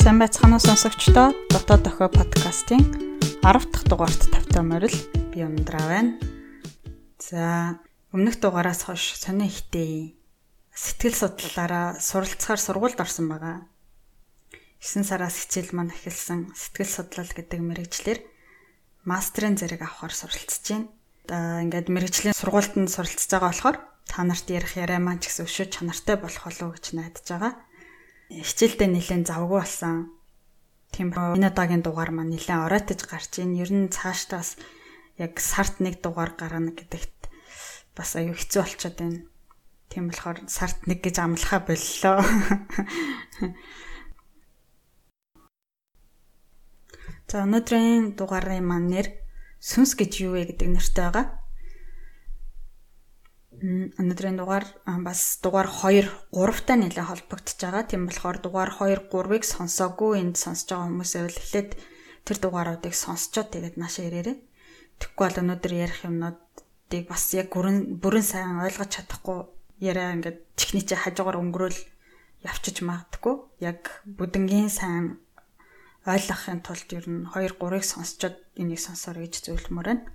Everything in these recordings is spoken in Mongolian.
Сайн байцгаана уу сонсогчдоо. Дотоод охио подкастын 10 дахь дугаарт тавтай морил би өндраа байна. За, өмнөх дугаараас хойш сонио ихтэй сэтгэл судлалаараа суралцахаар сургуульд орсон байгаа. 9 сараас хичээл маань эхэлсэн сэтгэл судлал гэдэг мэрэгчлэр мастрын зэрэг авахар суралцж байна. Одоо ингээд мэрэгжлийн сургуульд нь суралцж байгаа болохоор та нарт ярих яриа маань ч гэсэн өшөө чанартай болох болов уу гэж найдаж байгаа. Хичээлдээ нэлээд завгүй болсон. Тийм энэ удаагийн дугаар маань нэлээд оройтож гарч ийн. Ер нь цаашдаас яг сард нэг дугаар гаргана гэдэгт бас аюу хэцүү болчиход байна. Тийм болохоор сард нэг гэж амлахаа боллоо. За өнөөдрийн дугаарын маань нэр сүнс гэж юу вэ гэдэг нэртэй байгаа. Өнөөдрийн дугаар бас дугаар 2 3-тай нэлээ холбогдож байгаа. Тийм болохоор дугаар 2 3-ыг сонсоогүй энд сонсож байгаа хүмүүсээ бол эхлээд тэр дугааруудыг сонсчоод тэгээд наашаа ирээрээ. Тэгэхгүй бол өнөөдөр ярих юмнуудыг бас яг бүрэн бүрэн сайн ойлгож чадахгүй яриа ингээд техникчээ хажуугаар өнгөрөөл явчиж магадгүй. Яг бүдэнгийн сайн ойлгохын тулд ер нь 2 3-ыг сонсчоод энийг сонсоор гэж зөвлөмөр байна.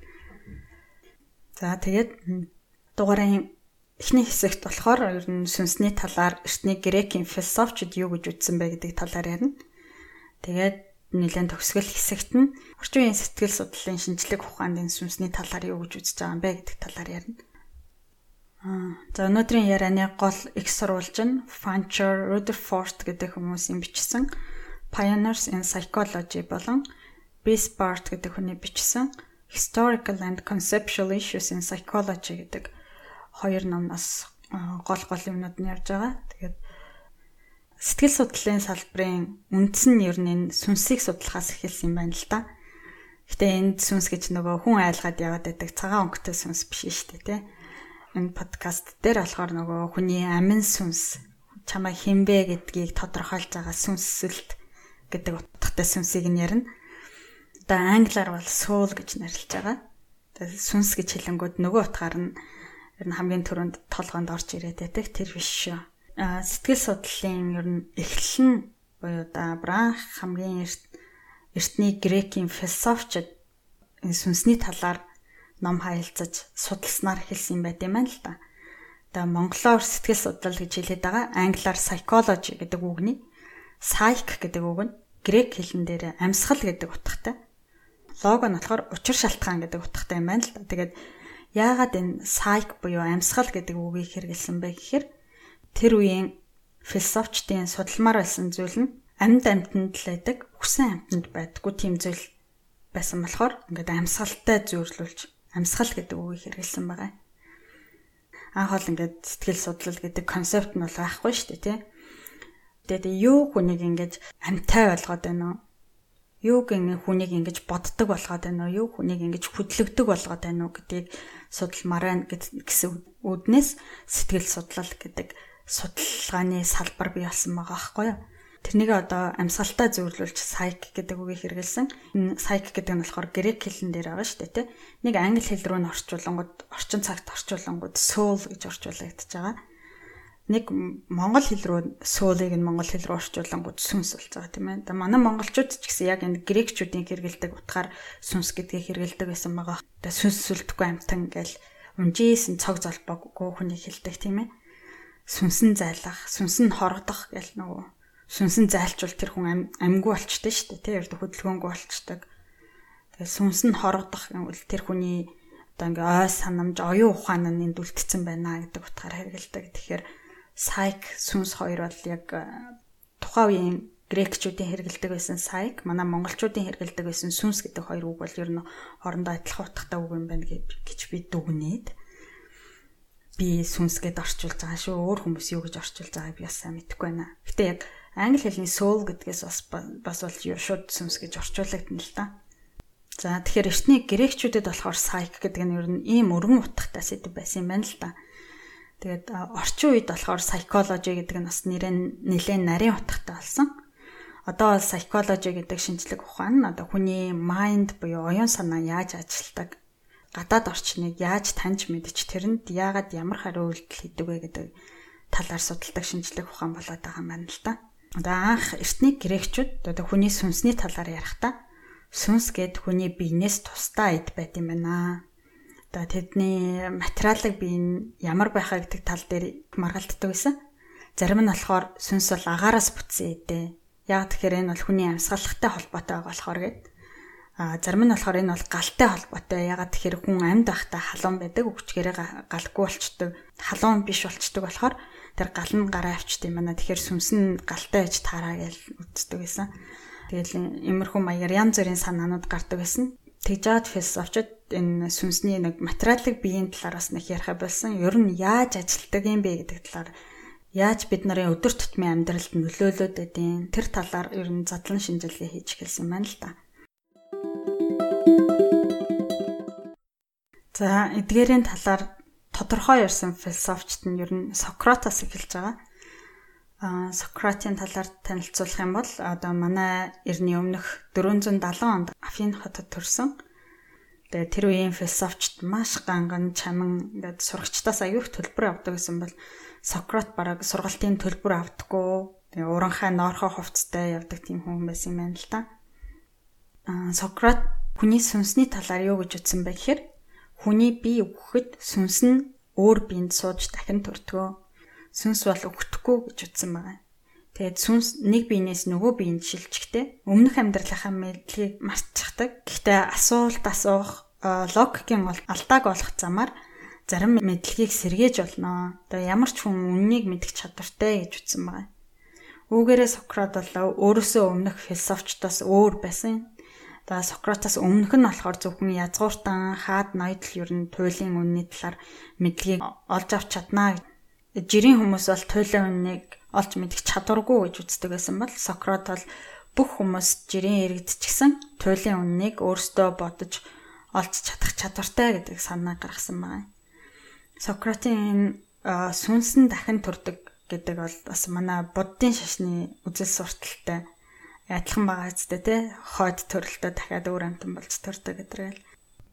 За тэгээд дугаарын эхний хэсэгт болохоор ер нь сүнсний талаар эртний грекийн философчид юу гэж үзсэн бэ гэдэг талаар ярина. Тэгээд нэлээд төгсгөл хэсэгт нь орчин үеийн сэтгэл судлалын шинжлэх ухааны сүнсний талаар юу гэж үзэж байгаа юм бэ гэдэг талаар ярина. Аа за өнөөдрийн ярианы гол их сурвалж нь Fancher Rutherford гэдэг хүмүүсийн бичсэн Pioneers in Psychology болон Bisbart гэдэг хүний бичсэн Historical and Conceptual Issues in Psychology гэдэг хоёр номноос гол гол юмнууд нь явж байгаа. Тэгээд сэтгэл судлалын салбарын үндэс нь ер нь энэ сүнсийг судлахаас эхэлсэн юм байна л да. Гэтэ энд сүнс гэж нөгөө хүн айлгаад яваад байдаг цагаан өнгөтэй сүнс биш шүү дээ, тэ. Энэ подкаст дээр болохоор нөгөө хүний амин сүнс чамаа хинбэ гэдгийг тодорхойлж байгаа сүнсэлт гэдэг утгатай сүнсийг нь ярина. Одоо англиар бол soul гэж нэрлэж байгаа. Сүнс гэж хэлэнгүүд нөгөө утгаар нь ер нь хамгийн түрүүнд толгоонд орж ирээд байдаг тэр биш шүү. А сэтгэл судлалын ер нь эхлэл нь буюу да Бранх хамгийн эрт эртний грекийн философчид энэ сүнсний талаар ном хаялцаж судалснаар эхэлсэн байт юм байна л да. Одоо монголоор сэтгэл судлал гэж хэлээд байгаа. Англиар psychology гэдэг үгний psych гэдэг үг нь грек хэлэн дээр амьсгал гэдэг утгатай. Лого нь болохоор учир шалтгаан гэдэг утгатай юм байна л да. Тэгээд Яагаад энэ psych буюу амьсгал гэдэг үгийг хэрэгэлсэн бэ гэхээр тэр үеийн философчдын судалмаар байсан зүйл нь амьд амьтанд л байдаг, хүсэн амьтанд байдаггүй тийм зүйл байсан болохоор ингээд амьсгалтай зөөрлүүлж амьсгал гэдэг үгийг хэрэгэлсэн байгаа. Анх бол ингээд сэтгэл судлал гэдэг концепт нь бол байхгүй шүү дээ, тий. Тэгээд юу хүнийг ингээд амьтай болгоод байна уу? Юуг хүнийг ингэж боддог болгоод байна уу? Юу хүнийг ингэж хөдлөгдөг болгоод байна уу гэдгийг судалмаар байна гэсэн үднээс сэтгэл судлал гэдэг судалгааны салбар бий болсон байгаа байхгүй юу? Тэрнийг одоо амьсгалтай зөвлөлж psych гэдэг үгийг хэрэгэлсэн. Энэ psych гэдэг нь болохоор грек хэлэн дээр байгаа шүү дээ, тэ. Нэг англи хэл рүү н орчуулангууд орчин цагт орчуулангууд soul гэж орчуулагдаж байгаа нэг монгол хэл рүү сөөлийг нь монгол хэл рүү орчуулангууд сүнс болж байгаа тийм ээ. Тэгээ манай монголчууд ч гэсэн яг энэ грекчүүдийн хэрэгэлдэг утгаар сүнс гэдгийг хэрэгэлдэг байсан байгаа. Тэгээ сүнс сүлдэхгүй амтан гэл унжижсэн цог золбоогүй хүний хэлдэг тийм ээ. Сүнсэн зайлах, сүнсэн хорогдох гэл нөгөө сүнсэн зайлчвал тэр хүн амьгүй болчтой шүү дээ. Тэр хөдөлгөөнгүй болчтой. Тэгээ сүнс нь хорогдох гэвэл тэр хүний одоо ингээ ой санамж, оюун ухаан нь энд үлдсэн байна гэдэг утгаар хэрэгэлдэг. Тэгэхээр psych сүнс хоёр бол яг э, тухайн үеийн грекчүүдийн хэрэгэлдэг байсан psych, манай монголчуудын хэрэгэлдэг байсан сүнс гэдэг хоёр үг бол ер нь хоорондоо адилхан утгатай үг юм байна гэж би дүгнээд би сүнс гэд орчуулж байгаа шүү. Өөр хүмүүс юу гэж орчуулж байгааг би бас сайн мэдэхгүй байна. Гэтэ яг англи хэлний soul гэдгээс бас бас бол шууд сүнс гэж орчуулагдана л та. За тэгэхээр эртний грекчүүдэд болохоор psych гэдэг нь ер нь ийм өргөн утгатай сэдв байсан юм байна л та. Тэгээд орчин үед болохоор psychology гэдэг нь бас нэрэн нэлээд нарийн утгатай болсон. Одоо бол psychology гэдэг шинжлэх ухаан нь одоо хүний mind буюу оюун санаа яаж ажилладаг, гадаад орчныг яаж таньж мэдж тэрэнд яагаад ямар хариу үйлдэл хийдэг вэ гэдэг талаар судалдаг шинжлэх ухаан болоод байгаа юм байна л да. Одоо анх эртний грекчүүд одоо хүний сүнсний талаар ярихдаа сүнс гэд хүний биенээс тусдаа эд байт юм байна. Одоо тэдний материалыг бие ямар байхаа гэдэг тал дээр маргалддаг байсан. Зарим нь болохоор сүнс бол агаараас бүтсэн эдээ. Яг тэгэхээр энэ бол хүний амьсгалахтай холбоотой болохоор гэдэг. А зарим нь болохоор энэ бол галтай холбоотой. Ягаад тэгэхээр хүн амьд байхдаа халуун байдаг, өвчгээрээ галгүй болчдөг. Халуун биш болчдөг болохоор тэр гал нь гараа юм байна. Тэгэхээр сүнс нь галтай ээж таараа гэж үздэг байсан. Тэгэл имерхүү маягаар янз бүрийн санаанууд гардаг байсан. Тэгж жаад философчид энэ сүнсний нэг материалыг биеийн талаараас нэг ярих болсон. Ер нь яаж ажилтдаг юм бэ гэдэг талаар яаж бид нарын өдөр тутмын амьдралд нөлөөлөд байдیں۔ Тэр талаар ер нь задлан шинжилгээ хийж эхэлсэн байна л да. За эдгээрийн талаар тодорхой ярьсан философчт нь ер нь Сократос эхэлж байгаа. Аа Сократийн талаар танилцуулах юм бол одоо манай эртний өмнөх 470 онд Афин хотод төрсэн. Тэгээ тэр үеийн философчт маш ганган чаман ингээд сурагчдаас аюух төлбөр авдаг гэсэн бол Сократ бараг сургалтын төлбөр авдаггүй. Тэгээ уранхай ноорхоо хувцастай явдаг тийм хүн байсан юм байна л да. Аа Сократ хүний сүнсний талаар юу гэж утсан бэ гэхээр хүний бие өгөхөд сүнс нь өөр биед сууж дахин төртгөө. Сүнс бол өгөхгүй гэж утсан байгаа. Тэгээд сүнс нэг биенээс нөгөө биеинд шилжихтэй өмнөх амьдралынхаа мэдлэгийг мартчихдаг. Гэхдээ асуулт асуух логикийн алдааг олох замаар зарим мэдлэгийг сэргээж болно. Одоо ямар ч хүн үннийг мэдэх чадвартай гэж үтсэн байна. Үүгээрээ Сократ бол өөрөөсөө өмнөх философчдоос өөр байсан. За Сократаас өмнөх нь болохоор зөвхөн язгууртан хаад ноёдл ер нь туйлын үнний талаар мэдлэгийг олж авч чаднаа. Жирийн хүмүүс бол туйлын үннийг олж мэдэх чадваргүй гэж үздэг байсан бол Сократ бол бүх хүмүүс жирийн иргэд ч гэсэн туйлын үннийг өөрсдөө бодож олж чадах чадвартай гэдэг санаа гаргасан байна. Сократын сүнсэн дахин төрдөг гэдэг бол бас манай буддын шашны үзэл сурталтай адилхан байгаа зү тэ хойд төрөлтөө дахиад өөр амтан болж төрдөг гэдрээл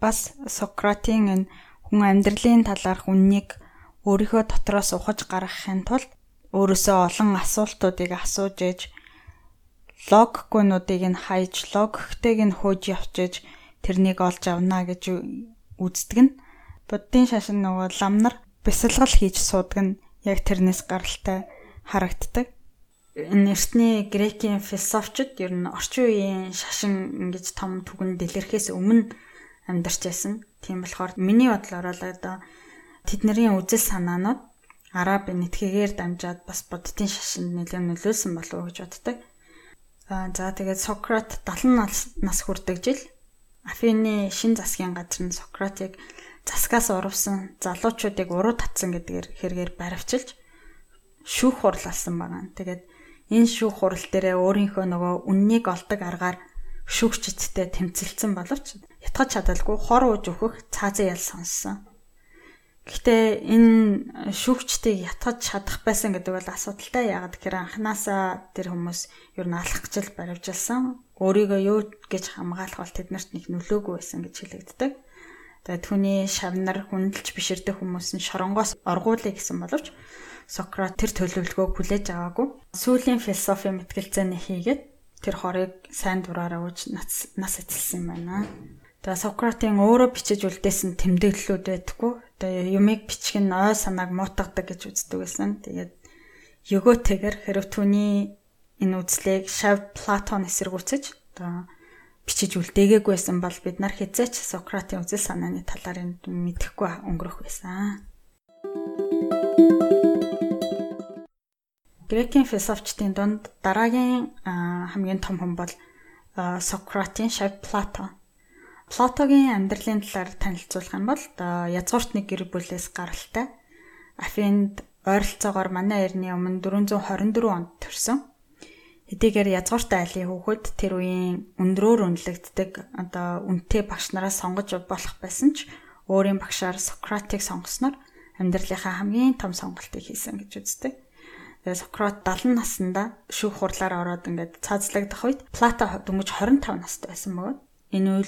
бас Сократын энэ хүн амьдралын талаарх үннийг өөрийнхөө дотроос ухаж гаргахын тулд өөрөөсөө олон асуултуудыг асууж ээж логикгүйнуудыг нь хайж логиктэйг нь хөөж явчиж тэрнийг олж авна гэж үздэг нь Буддын шашин нөгөө ламнар бясалгал хийж суудаг нь яг тэрнээс гаралтай харагддаг. Эртний грекийн философчид ер нь орчин үеийн шашин ингэж том түгэн дэлгэрхээс өмнө амьдарч байсан. Тийм болохоор миний бодлоор л одоо тэдний үзэл санаанууд араб нэтгээр дамжаад бас буддын шашинд нэлээд нөлөөлсөн болов уу гэж боддог. Аа за тэгээд Сократ 70 нас хүрдэг жил Афины шин засгийн газар нь Сократыг засгаас урвсан залуучуудыг уруу татсан гэдгээр хэрэгээр баривчилж шүүх хурлалсан байгаа. Тэгээд энэ шүүх хурал дээрээ өөрийнхөө нөгөө үннийг олдог аргаар шүүгчдтэй тэмцэлсэн боловч ятгах чадалгүй хор ууж өгөх цаазын ял сонссон. Гэхдээ энэ шүүгчдийг ятгах чадах байсан гэдэг бол асуудалтай. Яагаад гэхээр анханасаа тэр хүмүүс ер нь алах гэж баривжилсан. Өөрийгөө юу гэж хамгаалах бол тэднэрт нэг нөлөөгүй байсан гэж хэлэгддэг. Тэгээд түүний шавнар хүндэлж биширдэх хүмүүс нь шоронгоос оргуулъя гэсэн боловч Сократ тэр төлөвлөгөөг хүлээж аваагүй. Сүүлийн философи мэтгэлцээний хийгээд тэр хорыг сайн дураараа үүж нас нас эцэлсэн юм байна. Тэгээ Сократын өөрөө бичиж үлдээсэн тэмдэглэлүүд байдаггүй. Тэгээ юмыг бичих нь ой санааг муутгадаг гэж үздэг байсан. Тэгээд өгөөтэйгэр хэрэг түүний энэ үзлийг Шав Платон эсэргүүцэж одоо бичиж үлдээгэгүйсэн бол бид нар хизээч Сократын үзэл санааны талаар мэдэхгүй өнгөрөх байсан. Грекийн философчдын дунд дараагийн хамгийн том хүн бол Сократын шав Платон. Платогийн амьдралын талаар танилцуулах юм бол язгуурт нэг гэр бүлээс гаралтай Афинд ойролцоогоор манай эртний өмнө 424 онд төрсөн. Хэдийгээр язгууртай айлын хүүхэд тэр үеийн өндрөөр үнэлэгддэг одоо үнэтэй багш нараас сонгож болох байсан ч өөрийн багшаар Сократыг сонгосноор амьдралынхаа хамгийн том сонголтыг хийсэн гэж үздэг. Тэгээ Сократ 70 наснда шүүх хурлаар ороод ингээд цаазлагдах үед Плато дөнгөж 25 настай байсан бөгөөд энэ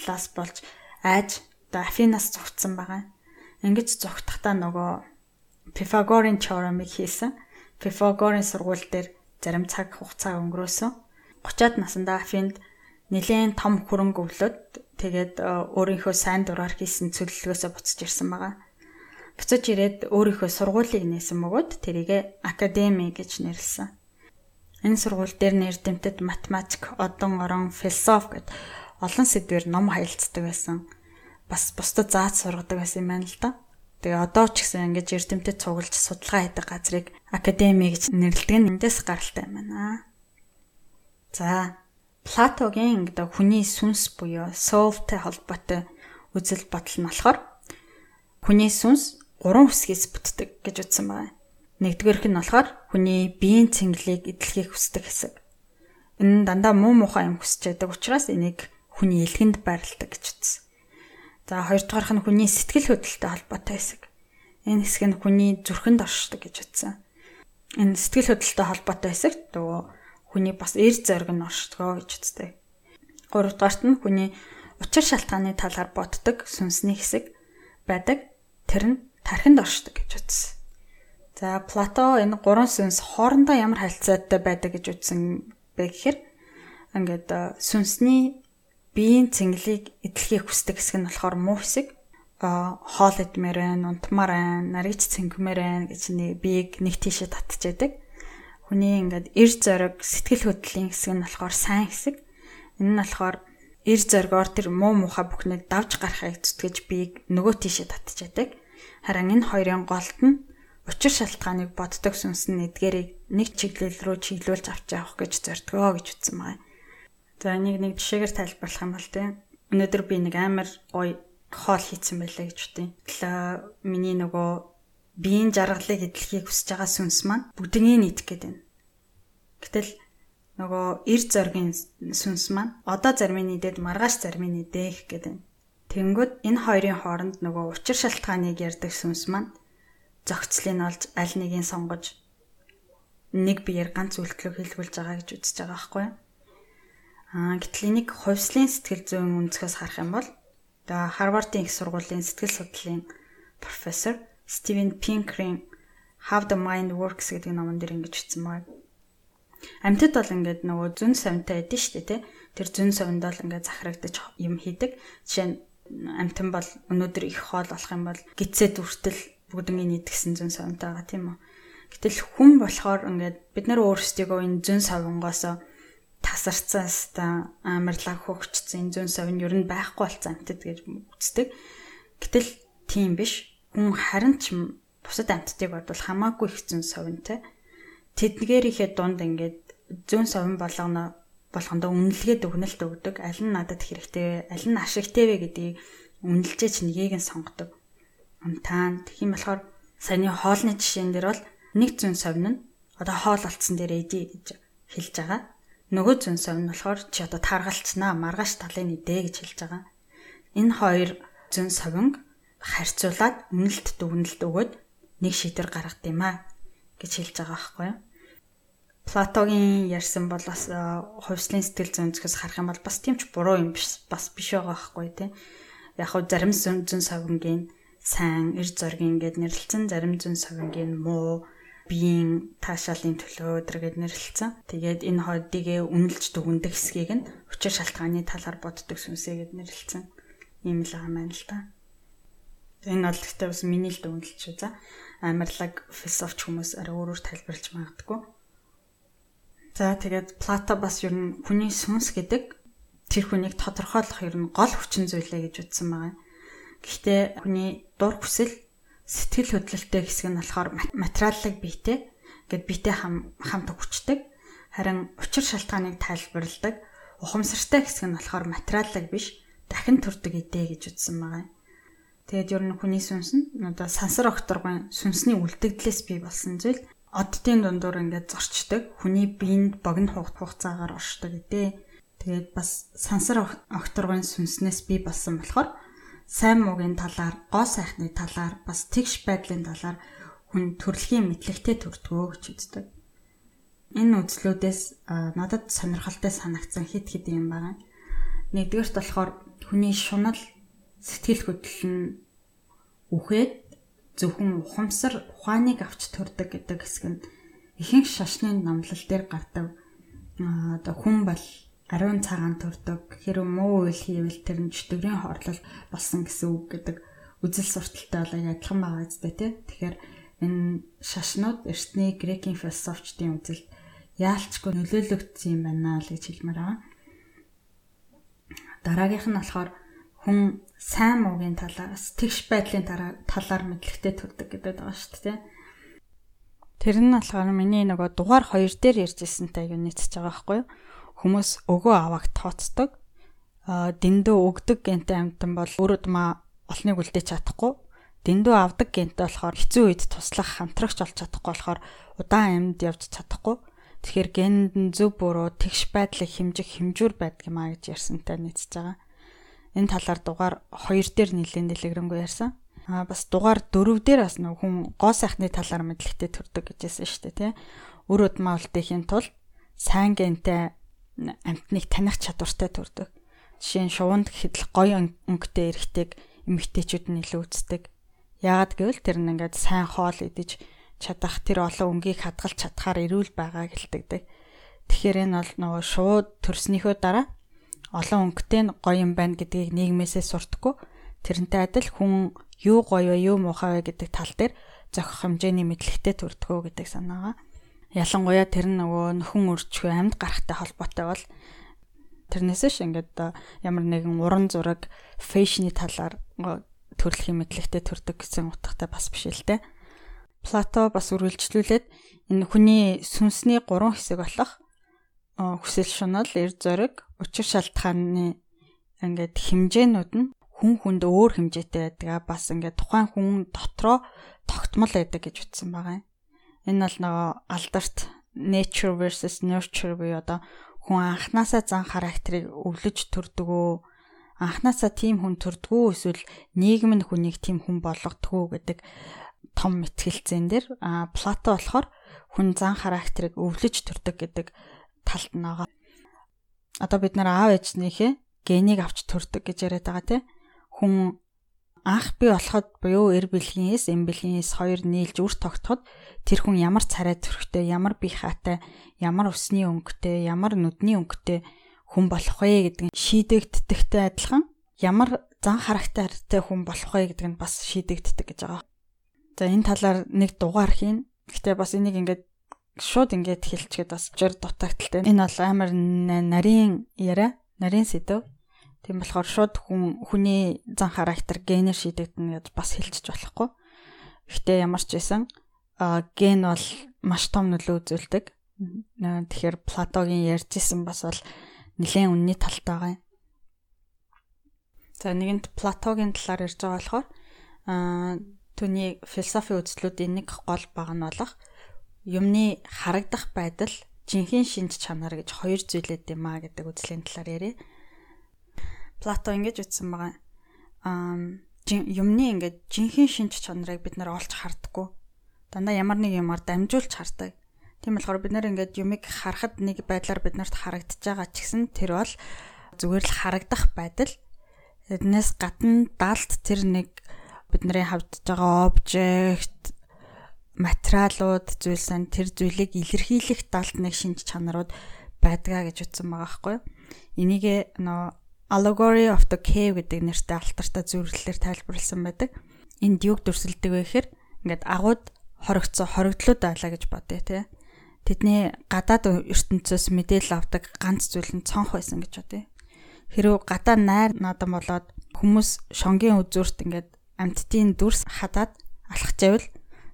талаас болж айж одоо Афинаас зогтсон байгаа. Ингэж зогтохдоо нөгөө Пифагорын теоремыг хийсэн. Пифагорын сургууль дээр зарим цаг хугацаа өнгөрөөсөн. 30-аад наснда Афинд нэлээд том хөрөнгө өвлөд тэгээд э, өөрийнхөө сайн дураар хийсэн цөллөгөөсөө буцаж ирсэн байгаа. Буцаж ирээд өөрийнхөө сургуулийг нээсэн бөгөөд тэрийг академи гэж нэрлсэн. Энэ сургууль дээр нэрдэмтэд математик, одон орон, философи гэд олон сэдвээр ном хаялцдаг байсан. Бас бусдад зааж сургадаг байсан юм байна л да. Тэгээ одоо ч гэсэн ингэж эрдэмтэд цуглаж судалгаа хийдэг газрыг академи гэж нэрлэдэг нь эндээс гаралтай юм байна. За Платогийн гэдэг хүний сүнс буюу soulтэй холбоотой үзэл бодол нь болохоор хүний сүнс гурван хэсгээс бүтдэг гэж утсан байна. Нэгдүгээрх нь болохоор хүний биеийн цэнгэлийг эдлэхийг хүсдэг хэсэг. Энэ нь дандаа муу мухай юм хүсэж байдаг учраас энийг хүний илгэнд байрладаг гэж утсан. За хоёрдугаарх нь хүний сэтгэл хөдлөлтөй холбоотой хэсэг. Энэ хэсэг нь хүний зүрхэнд оршдог гэж утсан. Энэ сэтгэл хөдлөлтөй холбоотой хэсэгт нөгөө хүний бас эр зориг нь оршдгоо гэж үздэг. Гуравдугаарт нь хүний учир шалтгааны талаар боддог сүнсний хэсэг байдаг. Тэр нь тархинд оршдог гэж үзсэн. За Плато энэ гурван сүнс хоорондоо ямар харилцаатай байдаг гэж үзсэн бэ гэхээр ингээд э, сүнсний биеийн цэнгэлийг эдлэхийг хүсдэг хэсэг нь болохоор муу хэсэг хоол идмээр байна, унтмаар байна, нарийч цэнгэмээр байна гэж нэг биеийг нэг тийшээ татчихэдэг хүний ингээд эр зориг сэтгэл хөдлөлийн хэсэг нь болохоор сайн хэсэг. Энэ нь болохоор эр зоригоор тэр муу муухай бүхнийг давж гарахыг зүтгэж биеийг нөгөө тийшээ татчихадаг. Харин энэ хоёрын голд нь учир шалтгааныг боддог сүнс нь эдгээрийг нэг чиглэл рүү чиглүүлж авч явах гэж зордгоо гэж утсан байна. За энийг нэг жишээгээр тайлбарлах юм бол тийм өнөөдөр би нэг амар гоё хоол хийцэн байлаа гэж үтэн. Тэгэл миний нөгөө биеийн жаргалыг эдлэхийг хүсэж байгаа сүнс маань бүгднийг нийтэх гээд байна. Гэтэл нөгөө эр зоргийн сүнс маань одоо зарим нь нийдэд маргааш зарим нь нийдээх гээд байна. Тэнгүүд энэ хоёрын хооронд нөгөө учир шалтгааныг ярьдаг сүнс маань зохицлыг олж аль нэгийг сонгож нэг биеэр ганц үйлдэлөг хэлгүүлж байгаа гэж үзэж байгаа байхгүй юу? Аа гэтэл энийг хувьслын сэтгэл зүйн өнцгөөс харах юм бол одоо Харвардын их сургуулийн сэтгэл судлалын профессор Стивен Пинкрийн How the Mind Works гэдэг номон дээр ингэж хэлсэн байна. Амьтад бол ингээд нөгөө зүн совинтай байдэн шүү дээ, тэ. Тэр зүн совинд бол ингээд захирагдаж юм хийдэг. Жишээ нь амьтан бол өнөөдөр их хоол болох юм бол гидсэд үртэл бүгднийг нийтгсэн зүн совинтай байгаа тийм үү. Гэтэл хүн болохоор ингээд бид нар өөрсдийгөө энэ зүн совингоосоо тасарцсан ста амарлаг хөгжсөн зүн совин ер нь байхгүй болсон амьтад гэж үздэг. Гэтэл тийм биш хүн харин ч бусад амьтдыг бодвол хамаагүй их зүүн совинтэй. Тэдгээрийнхээ дунд ингээд зүүн совин болгоно болгондоо үнэлгээд өгнөлт өгдөг. Аль нь надад хэрэгтэй вэ? Аль нь ашигтай вэ гэдгийг үнэлжээч нэгийг нь сонгодог. Унтаан тэгхийн болохоор саяны хоолны жишээн дээр бол нэг зүүн совин нь одоо хоол олцсон дээр эдий гэж хэлж байгаа. Нөгөө зүүн совин болохоор чи одоо таргалцнаа маргааш талын идэ гэж хэлж байгаа. Энэ хоёр зүүн совинг харьцуулаад үнэлт дүгнэлт өгөөд нэг шийдвэр гаргад юм а гэж хэлж байгаа байхгүй юу. Платогийн ярьсан бол бас хувьслын сэтгэл зүйн зүгээс харах юм бол бас тийм ч буруу юм биш бас биш байгаа байхгүй тий. Яг хөө зарим зүүн совингийн сайн эр зоргийн гэд нэрлэлцэн зарим зүүн совингийн муу биеийн таашаалын төлөө өдргээд нэрлэлцэн. Тэгээд энэ хойдыгээ үнэлж дүгндэг хэсгийг нь учир шалтгааны талаар боддог сүнсээ гэд нэрлэлцэн. Ийм л байгаа юм л та. Энэ бол гэхдээ бас миний л дүнэлт шүү за. Амарлаг философч хүмүүс арай өөрөөр тайлбарлаж магадгүй. За тэгээд Плато бас ер нь хүний сүнс гэдэг тэр хүнийг тодорхойлох ер нь гол хүчин зүйлээ гэж утсан байгаа. Гэхдээ хүний дур хүсэл сэтгэл хөдлөлттэй хэсэг нь болохоор материаллык биетэй гэд биетэй хам хамт хүчдэг. Харин учир шалтгааныг тайлбарладаг ухамсартай хэсэг нь болохоор материаллык биш дахин төрдөг идэ гэж утсан байгаа. Тэгээд ер нь хүний сүнс нь одоо сансар окторгын сүнсний үлдэгдлээс бий болсон зүйл оддын дундуур ингээд зорчдог. Хүний биед богино хугацаагаар оршдог гэдэг. Тэгээд бас сансар окторгын сүнснээс бий болсон болохоор сайн муугийн талаар, гоо сайхны талаар, бас тэгш байдлын талаар хүн төрөлхийн мэдлэгтэй төрдгөө гэж үздэг. Энэ үзлүүдээс надад сонирхолтой санагдсан хит хит юм байна. Нэгдүгээрт болохоор хүний шунал сэтгэл хөдлөл нь үхээд зөвхөн ухамсар ухааныг авч төрдөг гэдэг хэсэг нь ихэнх шашны номлол дээр гардаг одоо хүн бол ариун цагаан төрдөг хэрэг муу үйл хийвэл тэр нь чөтгөрийн хорлол болсон гэсэн үг гэдэг үзэл сурталтай бол адилхан байгаа үстэй тий. Тэгэхээр энэ шашнууд эртний грекийн философчдын үзэл яалчгүй нөлөөлөгдсөн юм байна л гэж хэлмээр байгаа. Дараагийнх нь болохоор хүн сайн муугийн талаас тэгш байдлын талаар мэдлэгтэй төрдөг гэдэг байгаа шүү дээ. Тэр нь болохоор миний нөгөө дугаар 2 дээр ярьжсэнтэй аюу нийцэж байгаа байхгүй юу? Хүмүүс өгөө аваг тооцдог. Аа дэндүү өгдөг гэнтэй амтан бол өөрөө тмаа олныг үлдээж чадахгүй. Дэндүү авдаг гэнтэй болохоор хэцүү үед туслах хамтрагч болж чадахгүй болохоор удаан амьд явж чадахгүй. Тэгэхээр генд нь зөв буруу тэгш байдлыг хэмжих хэмжүүр байдаг юм а гэж ярьсантай нийцэж байгаа. Энэ талаар дугаар 2 дээр нэлээд дэлгэрэнгүй ярьсан. Аа бас дугаар 4 дээр бас нэг хүн гоо сайхны талаар мэдлэгтэй төрдөг гэжсэн шүү дээ тий. Өр удмаа үлдээхийн тулд сайн гентэй амтныг таних чадвартай төрдөг. Жишээ нь шувуунд гэхэд гоё өнгөтэй эрэгтэйг эмэгтэйчүүд нь илүү үздэг. Яагаад гэвэл тэр нь ингээд сайн хоол идэж чадах тэр олон өнгийг хадгалж чадхаар эрүүл байгаа гэлтэгдэг. Тэгэхээр энэ бол нөгөө шууд төрснийхөө дараа олон өнгөтэй гоё юм байна гэдгийг нийгмээсээ суртахгүй тэрнтэй адил хүн юу гоё вэ, юу муухай вэ гэдэг тал дээр зохих хэмжээний мэдлэгтэй төрдгөө гэдэг санаагаа. Ялангуяа тэр нөгөө нөхөн үржихүй амьд гарахтай холбоотой бол тэрнээсээ ш ингээд ямар нэгэн уран зураг, фэшны талаар төрөлхийн мэдлэгтэй төрдөг гэсэн утгатай бас биш л дээ. Плато бас үргэлжлүүлээд энэ хүний сүнсний гурван хэсэг болох хүсэл шунал, эрд зориг, учир шалтгааны ингээд хэмжээнүүд нь хүн хүнд өөр хэмжээтэй байдаг. Бас ингээд тухайн хүн дотроо тогтмол байдаг гэж утсан байгаа юм. Энэ бол нөгөө алдарт nature versus nurture буюу одоо хүн анханасаа зан характерыг өвлөж төрдөгөө анханасаа тийм хүн төрдгөө эсвэл нийгэм нь хүнийг тийм хүн болгодгоо гэдэг том мэтгэлцэн дээр а плато болохоор хүн зан характерыг өвлөж төрдөг гэдэг талд нь байгаа. Одоо бид нар аав ээжнийхээ генийг авч төрдөг гэж яриад байгаа тийм хүн анх би болоход буюу эр бэлгээс эм бэлгээс хоёр нийлж үр тогтоход тэр хүн ямар царай төрхтэй, ямар бие хаатай, ямар усны өнгөтэй, ямар нүдний өнгөтэй хүн болох вэ гэдэг нь шийдэгддэгтэй адилхан ямар зан характертай хүн болох вэ гэдэг нь бас шийдэгддэг гэж байгаа. За энэ талаар нэг дугаар хийн. Гэхдээ бас энийг ингээд шууд ингээд хэлчихэд бас жир дутагдaltaй. Энэ бол амар нарийн яриа, нарийн сэдв. Тийм болохоор шууд хүн хүний зан характер генээр шийдэгдэнэ гэж бас хэлчих болохгүй. Гэхдээ ямар ч байсан а ген бол маш том нөлөө үзүүлдэг. Тэгэхээр Платогийн ярьжсэн бас бол нэлээд үнний талтай байгаа юм. За нэгэнт Платогийн талаар ярьж байгаа болохоор а түүний философи үзлүүдийн нэг гол баг нь болох юмны харагдах байдал жинхэнэ шинж чанар гэж хоёр зүйлээд юм а гэдэг үзлийн талаар яриа. Плато ингэж ütсэн байгаа. Аа юмны ингээд жинхэнэ шинж чанарыг бид нар олж хардггүй. Дандаа ямар нэг юмар дамжуулж хардаг. Тийм болохоор бид нар ингээд юмыг харахад нэг байдлаар биднэрт харагдаж байгаа ч гэсэн тэр бол зүгээр л харагдах байдал. Эднээс гадна далд тэр нэг бидний хавдж байгаа обжект материалууд зүйлсэн тэр зүйлийг илэрхийлэх далд нэг шинж чанарууд байдгаа гэж утсан байгаа байхгүй. Энийг нөө Allegory of the Cave гэдэг нэртэй алтартай зөвлөлөөр тайлбарласан байдаг. Энд юг дүрсэлдэг вэ гэхээр ингээд агууд хоригдсон хоригдлууд байлаа гэж бодъё те. Тэдний гадаад ертөнцөөс мэдээлэл авдаг ганц зүйл нь цонх байсан гэж бодъё. Хэрвээ гадаа найр наадам болоод хүмүүс шонгийн үзүүрт ингээд амьтдын дүрс хадаад алхаж байвал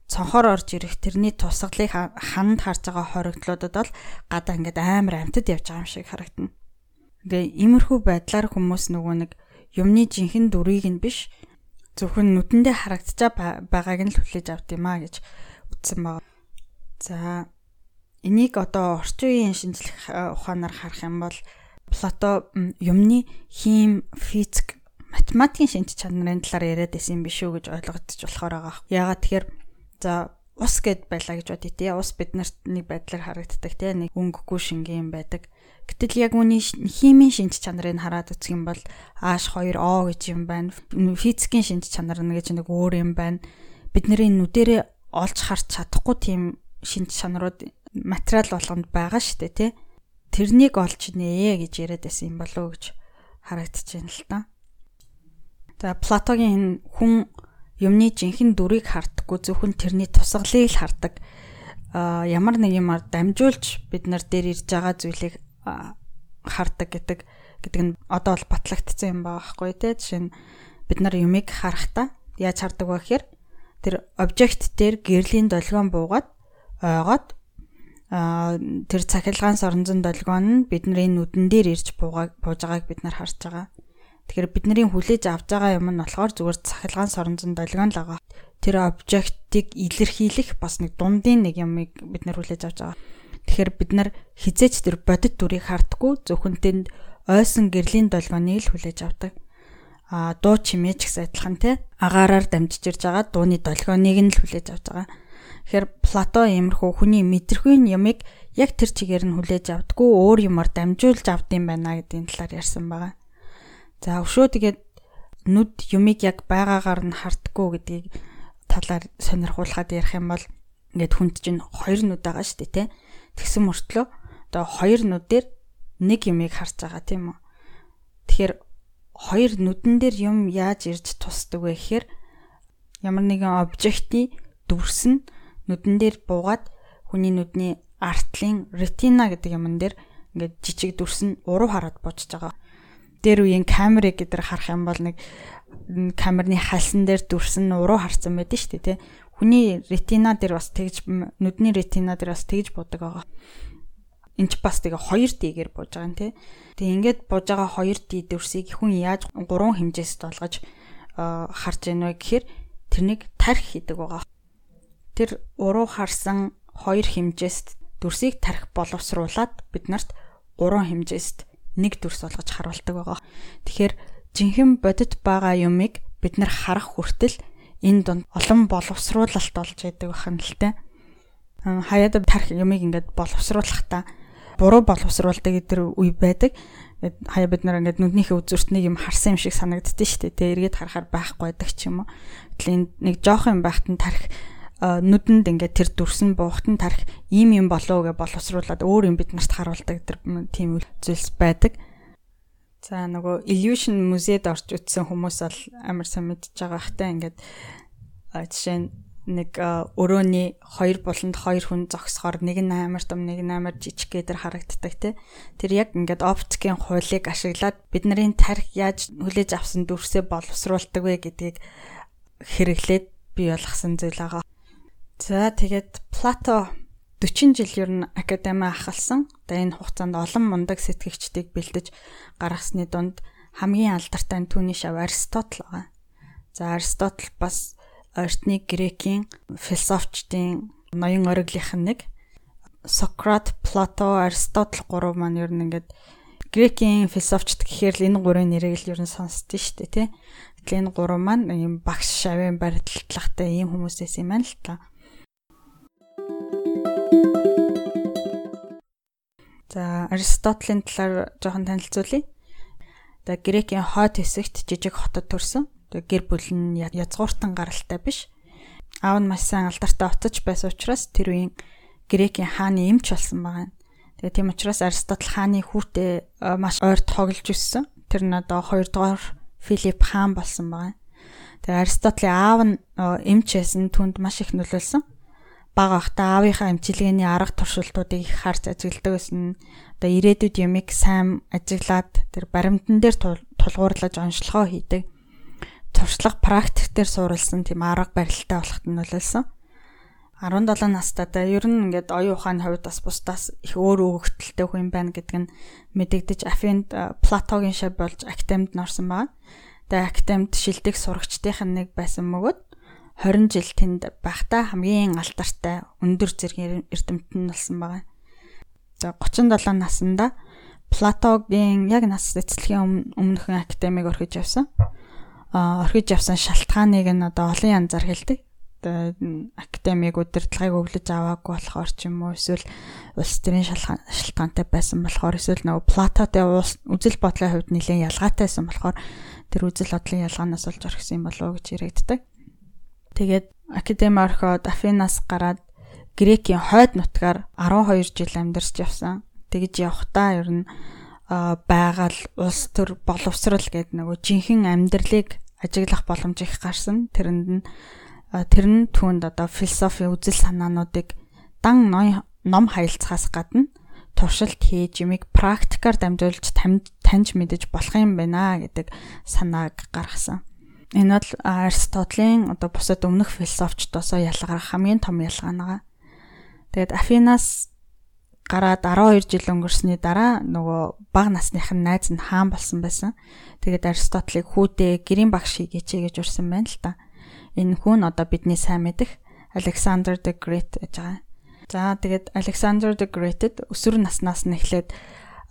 цонхоор орж ирэх тэрний тусгалыг ханд харж байгаа хоригдлуудад бол гадаа ингээд амар амьтад явж байгаа юм шиг харагдана. Тэгээ иймэрхүү байдлаар хүмүүс нөгөө нэг юмны жинхэнэ дүрийг нь биш зөвхөн нүдэндээ харагдчаа байгааг нь л хүлээж авд юм а гэж үтсэн байна. За энийг одоо орчин үеийн шинжлэх ухаанаар харах юм бол Плато юмны хим, физик, математикийн шинж чанарын талаар яриад байсан юм биш үү гэж ойлгогдож болохоор байгаа. Яагаад тэгэхээр за ус гэд байлаа гэж бодъё тий. Ус биднэрт нэг байдлаар харагддаг тий. Нэг өнгөгүй шингийн юм байдаг. Гэтэл яг үүний химийн шинж чанарыг хараад үзэх юм бол H2O гэж юм байна. Физикийн шинж чанар нь гэж нэг өөр юм байна. Бидний нүдэрээ олж харж чадахгүй тийм шинж чанарууд материал болгонд байгаа шүү дээ тий. Тэрнийг олж нээ гэж яриад байсан юм болов уу гэж харагдчихээн л та. За Платогийн хүн юмны жинхэнэ дүрийг хардггүй зөвхөн тэрний тусгалыг л хардаг. А ямар нэг юмар дамжуулж бид нар дээр ирж байгаа зүйлийг хардаг гэдэг гэдэг нь одоо бол батлагдсан юм байгаа байхгүй тий. Жишээ нь бид нар юмыг харахтаа яаж хардаг вэ гэхээр тэр обжект дээр гэрлийн долгион буугаад ойгоод тэр цахилгаан соронзон долгион нь бидний нүдэн дээр ирж буугааг бууж байгааг бид нар харж байгаа. Тэгэхээр бидний хүлээж авч байгаа юм нь болохоор зүгээр цахилгаан соронзон долгион л байгаа. Тэр обжектыг илэрхийлэх бас нэг дундын нэг юмыг бид нар хүлээж авч байгаа. Тэгэхээр бид нар хизээч тэр бодит дүрийг хардггүй зөвхөн тэнд ойсон гэрлийн долгионыг л хүлээж авдаг. А дуу чимээ ч гэсэн адилхан те агаараар дамжиж ирж байгаа дууны долгионыг нь л хүлээж авч байгаа. Тэгэхээр Плато иймэрхүү хүний мэдрэхүйн ямыг яг тэр чигээр нь хүлээж авдггүй өөр юмар дамжуулж авдсан байна гэдгийн талаар ярьсан байгаа. За өшөө тэгээд нүд юмыг яг байгаагаар нь хартгүй гэдгийг талаар сонирхуулахад ярих юм бол ингээд хүнд чинь хоёр нүд байгаа шүү дээ тий. Тэгсэн мөртлөө одоо хоёр нүдээр нэг юмыг харж байгаа тийм үү. Тэгэхээр хоёр нүдэн дээр юм яаж ирж тусдаг вэ гэхээр ямар нэгэн обжектын дүрс нь нүдэн дээр буугаад хүний нүдний артлын ретина гэдэг юмн дээр ингээд жижиг дүрс нь уруу хараад буужж байгаа дээр үеийн камерыг гэдэр харах юм бол нэг камерны хальсан дээр дүрсэн уруу харсан байдаг шүү дээ тий. Хүний ретина дээр бас тэгж нүдний ретина дээр бас тэгж будаг байгаа. Энд ч бас тэгээ хоёр дийгээр бууж байгаа юм тий. Тэгээ ингээд бууж байгаа хоёр дий дүрсийг хүн яаж гурван хэмжээст болгож харж ийнвэ гэхээр тэрнийг тарих хийдэг байгаа. Тэр уруу харсан хоёр хэмжээст дүрсийг тарих боловсруулад бид нарт гурван хэмжээст нэг дүрс болгож харуулдаг байгаа. Тэгэхээр жинхэнэ бодит байгаа юмыг бид нар харах хүртэл энэ донд олон боловсруулалт болж байдаг байх нь л тэ. Хаяад тарих юмыг ингээд боловсруулахдаа буруу боловсруулдаг гэдэг үе байдаг. Хаяа бид нар ингээд нүднийхээ үзүүртнийг юм харсан юм шиг санагддээ шүү дээ. Тэ эргээд харахаар байхгүй байдаг ч юм уу. Тэгэл нэг жоох юм байхад нь тарих нүдэнд ингээд тэр дүрсэн буухтан тарих ийм юм болов гэж боловсруулад өөр юм бид нарт харуулдаг тийм зүйлс байдаг. За нөгөө illusion музейд орж үтсэн хүмүүс бол амар сайн мэдж байгаа хта ингээд жишээ нь нэг өрөөний хоёр буланд хоёр хүн зогсохоор нэг нь амар том нэг нь амар жижиг гэдэр харагддаг те. Тэр яг ингээд оптикийн хуулийг ашиглаад бидний тарих яаж хүлээж авсан дүрсээ боловсруулдаг вэ гэдгийг хэрэглээд бий болгосон зүйл байгаа. За тэгээд Плато 40 жил ер нь академи ахалсан. Тэгээ энэ хугацаанд олон мундаг сэтгэгчдийг бэлдэж гаргасны дунд хамгийн алдартай нь түүний шав Аристотл байгаа. За Аристотл бас ортны грекийн философчдын ноён ориглийнх нь нэг. Сократ, Плато, Аристотл гурав маань ер нь ингээд грекийн философчд гэхээр л энэ гурвын нэрийг л ер нь сонсдөө шүү дээ тий. Тэгэхээр энэ гурав маань ийм багш шавын барилдлагатай ийм хүмүүсээс юм байна л та. За Аристотелийн талаар жоохон танилцуулъя. За Грекийн хойд хэсэгт жижиг хотод төрсөн. Тэгээ гэр бүл нь язгууртан гаралтай биш. Аав нь маш сайн алдартай отож байсан учраас тэр үеийн Грекийн хааны эмч болсон байгаа. Тэгээ тийм учраас Аристотл хааны хүүтэй маш ойр тоглож өссөн. Тэр нь одоо 2 дугаар Филипп хаан болсон байгаа. Тэгээ Аристотлийн аав нь эмч байсан түнд маш их нөлөөлсөн бага ахта аавынхаа эмчилгээний арга туршилтуудыг их харж ажигладаг байсан. Одоо ирээдүйд юмыг сайн ажиглаад тэр баримтан дээр тулгуурлаж онцлогоо хийдэг. Туршлага практик дээр суурилсан тийм арга барилттай болоход нь нөлөөлсөн. 17 настайдаа ер нь ингээд оюун ухааны хувьд бас бусдаас их өөр өгөгдөлтэй хүн байна гэдг нь мэдэгдэж Афинд Платогийн шав болж академид норсон байгаа. Тэгээ академид шилдэг сурагчдын нэг байсан мөгөд 20 жил тэнд байхдаа хамгийн алдартай өндөр зэргийн эрдэмтэн болсон байгаа. За 37 наснда Платогийн яг нас эцэлхийн өмнөхөн академиг орхиж явсан. А орхиж явсан шалтгааныг нь одоо олон янзаар хэлдэг. Академиг удирдлагыг өглөж аваагүй болохоор ч юм уу эсвэл улс төрийн шалтгаантай байсан болохоор эсвэл нөгөө Платотой үзэл бодлын хувьд нэлээд ялгаатай байсан болохоор тэр үзэл бодлын ялгаанаас олж орхисон юм болов уу гэж яригддаг. Тэгээд академи орхоод Афинаас гараад Грекийн хойд нутгаар 12 жил амьдарч явсан. Тэгж явхдаа ер нь байгаль улс төр боловсрал гэдэг нөгөө жинхэнэ амьдралыг ажиглах боломж их гарсан. Тэрэнд нь тэр нь түүнд одоо философи үзэл санаануудыг дан ном хаялцахаас гадна туршилт хийж юмыг практикаар дамжуулж таньж мэдэж болох юм байна гэдэг санааг гаргасан. Энэ бол Аристотелийн одоо бусад өмнөх философчдоосоо ялгарх хамгийн том ялгаа нэг. Тэгээд Афинаас гараад 12 жил өнгөрсний дараа нөгөө баг насных нь найз нь хаан болсон байсан. Тэгээд Аристотелийг хүүдээ гэрийн багш хийгээч гэж урьсан байна л та. Энэ хүн одоо бидний сайн мэдэх Alexander the Great гэж байгаа. За тэгээд Alexander the Great-д өсвөр наснаас нь эхлээд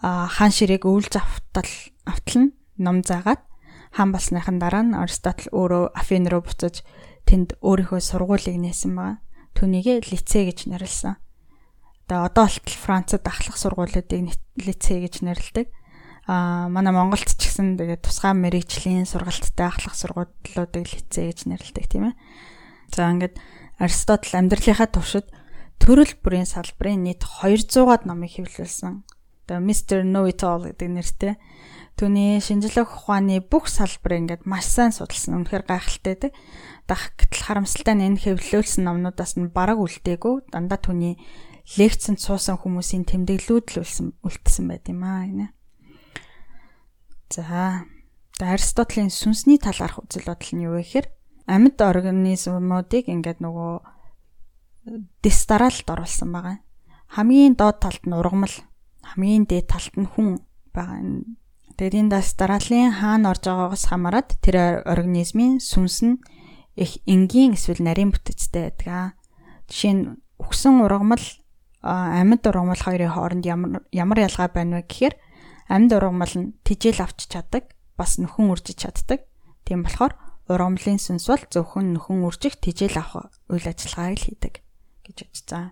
хаан ширээг өвлж автал автал нь ном заагаад хаан болсныхан дараа нь Аристотель өөрөө Афин руу буцаж тэнд өөрийнхөө сургуулийг нээсэн байгаа. Түүнийг лицей гэж нэрлсэн. Тэгээ одоо болтол Францад ахлах сургуулиудыг лицей гэж нэрлэдэг. Аа манай Монголд ч гэсэн тэгээ тусгай мэрэгжлийн сургалттай ахлах сургуулиудыг лицей гэж нэрлэдэг тийм ээ. За ингээд Аристотель амьдралынхаа туршид төрөл бүрийн салбарын нийт 200-аад номыг хэвлүүлсэн. Тэгээ Mr. Know It All гэдэг нэртэй. Түүний шинжлэх ухааны бүх салбар ингээд маш сайн судалсан. Үнэхээр гайхалтай дээ. Дах гэтэл харамсалтай нь энэ хэвлүүлсэн номнуудаас нь бараг үлдээгүй. Дандаа түүний лекцэнд суусан хүмүүсийн тэмдэглүүд л үлдсэн байт юм аа гинэ. За Аристотелийн сүнсний талаарх үзэл бодол нь юу вэ гэхээр амьд организмуудыг ингээд нөгөө дистаралд оруулсан байгаа. Хамгийн доод талд нь ургамал, хамгийн дээд талд нь хүн байгаа. Тэгээд энэ дистаралын хаана орж байгаагаас хамаарат тэр организмын сүнс нь их энгийн эсвэл нарийн бүтэцтэй байдаг. Жишээ нь үхсэн ургамал амьд ургамал хоёрын хооронд ямар ямар ялгаа байна вэ гэхээр амьд ургамал нь тижэл авч чаддаг, бас нөхөн үржиж чаддаг. Тийм болохоор ургамлын сүнс бол зөвхөн нөхөн үржих тижэл авах үйл ажиллагааг л хийдэг гэж үзсэн.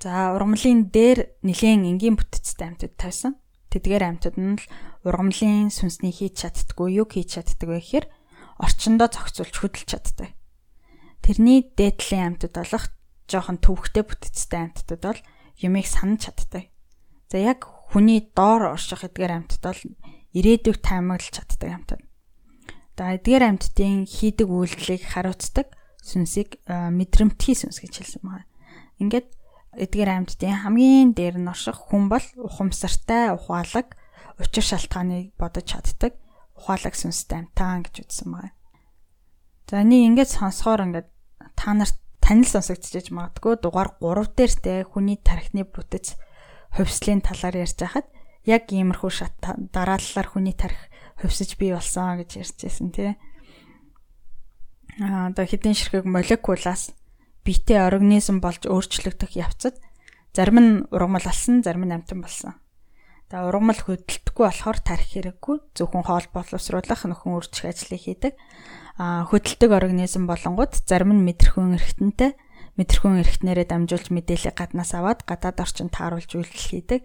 За ургамлын дээр нэлээд энгийн бүтцтэй амьтад тавьсан. Тэдгээр амьтад нь л ургамлын сүнсний хийж чаддгүй юу хийж чаддаг вэ гэхээр орчиндөө зохицуулж хөдөлж чаддаг. Тэрний дээдлийн амьтад болох жоохон төвхтэй бүтцтэй амьтдад бол юмыг санаж чаддаг. За яг хүний доор орших эдгээр амьтад бол ирээдүйг таамаглаж чаддаг амьтад. За эдгээр амьтдын хийдэг үйлдэлийг хариуцдаг сүнсийг мэдрэмтгий сүнс гэж хэлсэн байна. Ингээд эдгээр амьтдын хамгийн дээр нь орших хүн бол ухамсартай ухаалаг учир шалтгааныг бодож чаддаг ухаалаг сүнстэй амтаан гэж үзсэн байна. За энийг ингээд сонсохоор ингээд та нарт танил сонсогдчихэж магадгүй дугаар 3 дээр те хүний тархины бүтэц хувьслын талаар ярьж байхад яг иймэрхүү шат дарааллаар хүний тарих хувьсаж бий болсон гэж ярьжсэн тий. Аа одоо хэдийн ширхэг молекулаас биетэй организм болж өөрчлөгдөх явцад зарим нь ургамал алсан, зарим нь амтан болсон. Тэгээ ургамал хөдөлтөхгүй болохоор тарих хэрэггүй зөвхөн хоол боловсруулах нөхөн үржих ажлыг хийдэг хөдөлтөг организм болонгууд зарим нь мэдрэхүүн эргэтэнтэй мэдрэхүүн эргэтнэрээ дамжуулж мэдээлэл гаднаас аваад гадаад орчинд тааруулж үйлдэл хийдэг.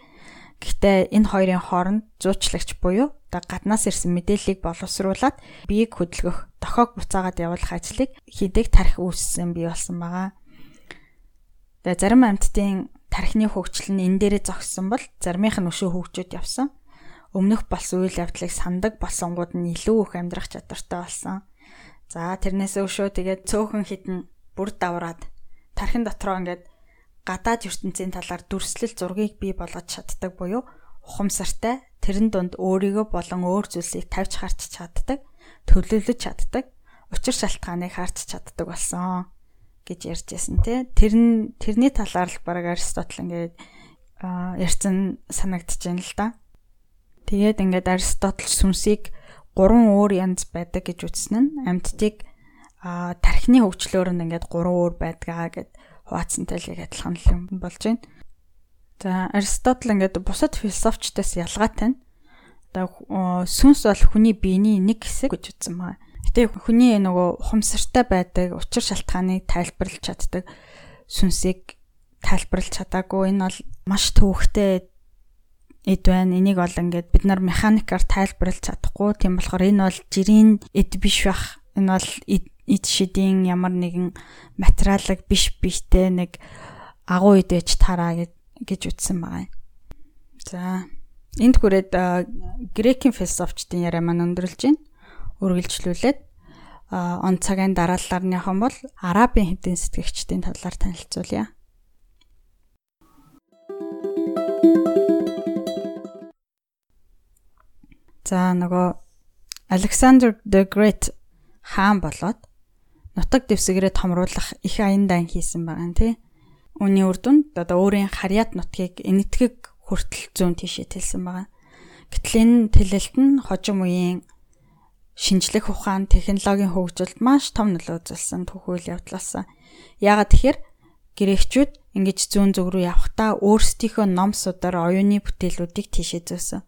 Гэхдээ энэ хоёрын хооронд зуучлагч буюу гаднаас ирсэн мэдээллийг боловсруулад биеийг хөдөлгөх, дохоог буцаагаад явуулах ажлыг хийдэг тарих үүссэн бий болсон байгаа. Тэгээ зарим амьтдын тархины хөгжил нь энэ дээрээ зогссон бол заримынх нь өшөө хөгжөөд явсан. Өмнөх болсон үйл явдлыг сандаг болсонгууд нь илүү их амьдрах чадвартай болсон. За тэрнээс өшөө тэгээд цөөхөн хідэн бүр давраад тархин дотроо ингээд гадаад ертөнцийн талаар дүрслэл зургийг бий болгож чаддаг буюу ухамсартай тэрэн дунд өөрийгөө болон өөр зүйлсийг тавьж харч чаддаг, төлөвлөж чаддаг, учир шалтгааныг харч чаддаг болсон гэж ярьжсэн тий. Тэр нь тэрний талаар л баг Аристотель ингээд ярьсан санагдаж байна л да. Тэгээд ингээд Аристотель сүнсийг гурван өөр янз байдаг гэж үзсэн нь амьдтыг тархины хөгжлөөр нь ингээд гурван өөр байдгаа гэд хуваацсантай л яг адилхан юм болж байна. За Аристотель ингээд бусад философчдоос ялгаатай нь одоо сүнс бол хүний биений нэг хэсэг гэж үзсэн байна. Гэтэ хүний нөгөө ухамсартай байдаг учир шалтгааныг тайлбарлаж чаддаг сүнсийг тайлбарлаж чадаагүй энэ бол маш төвөгтэй эд байна. Энийг бол ингээд бид нар механикаар тайлбарлаж чадахгүй. Тийм болохоор энэ бол жирийн эд биш бах. Энэ бол эд шидийн ямар нэгэн материалыг биш биштэй нэг агуу идэж тараа гэж үтсэн байгаа юм. За энд хүрээд грекийн философчдын яриа маань өндөрлж байна. Үргэлжлүүлээд он цагийн дараалалаарныхан бол арабын хэдийн сэтгэгчдийн талаар танилцуулъя. За нөгөө Alexander the Great хаан болоод нутаг дэвсгэрээ томруулах их аян дан хийсэн байгаа нь тий. Үүний үр дүнд одоо өөрийн харьяат нутгийг энэтхэг хүртэл зүүн тишээ тэлсэн байгаа. Гэтэл энэ тэлэлт нь хожим үеийн шинжлэх ухаан, технологийн хөгжилд маш том нөлөө үзүүлсэн түүхүүл явдлаасан. Яагаад тэгэхээр грекчүүд ингэж зүүн зүг рүү явхдаа өөрсдийнхөө ном судар оюуны бүтээлүүдийг тийшээ зөөсөн.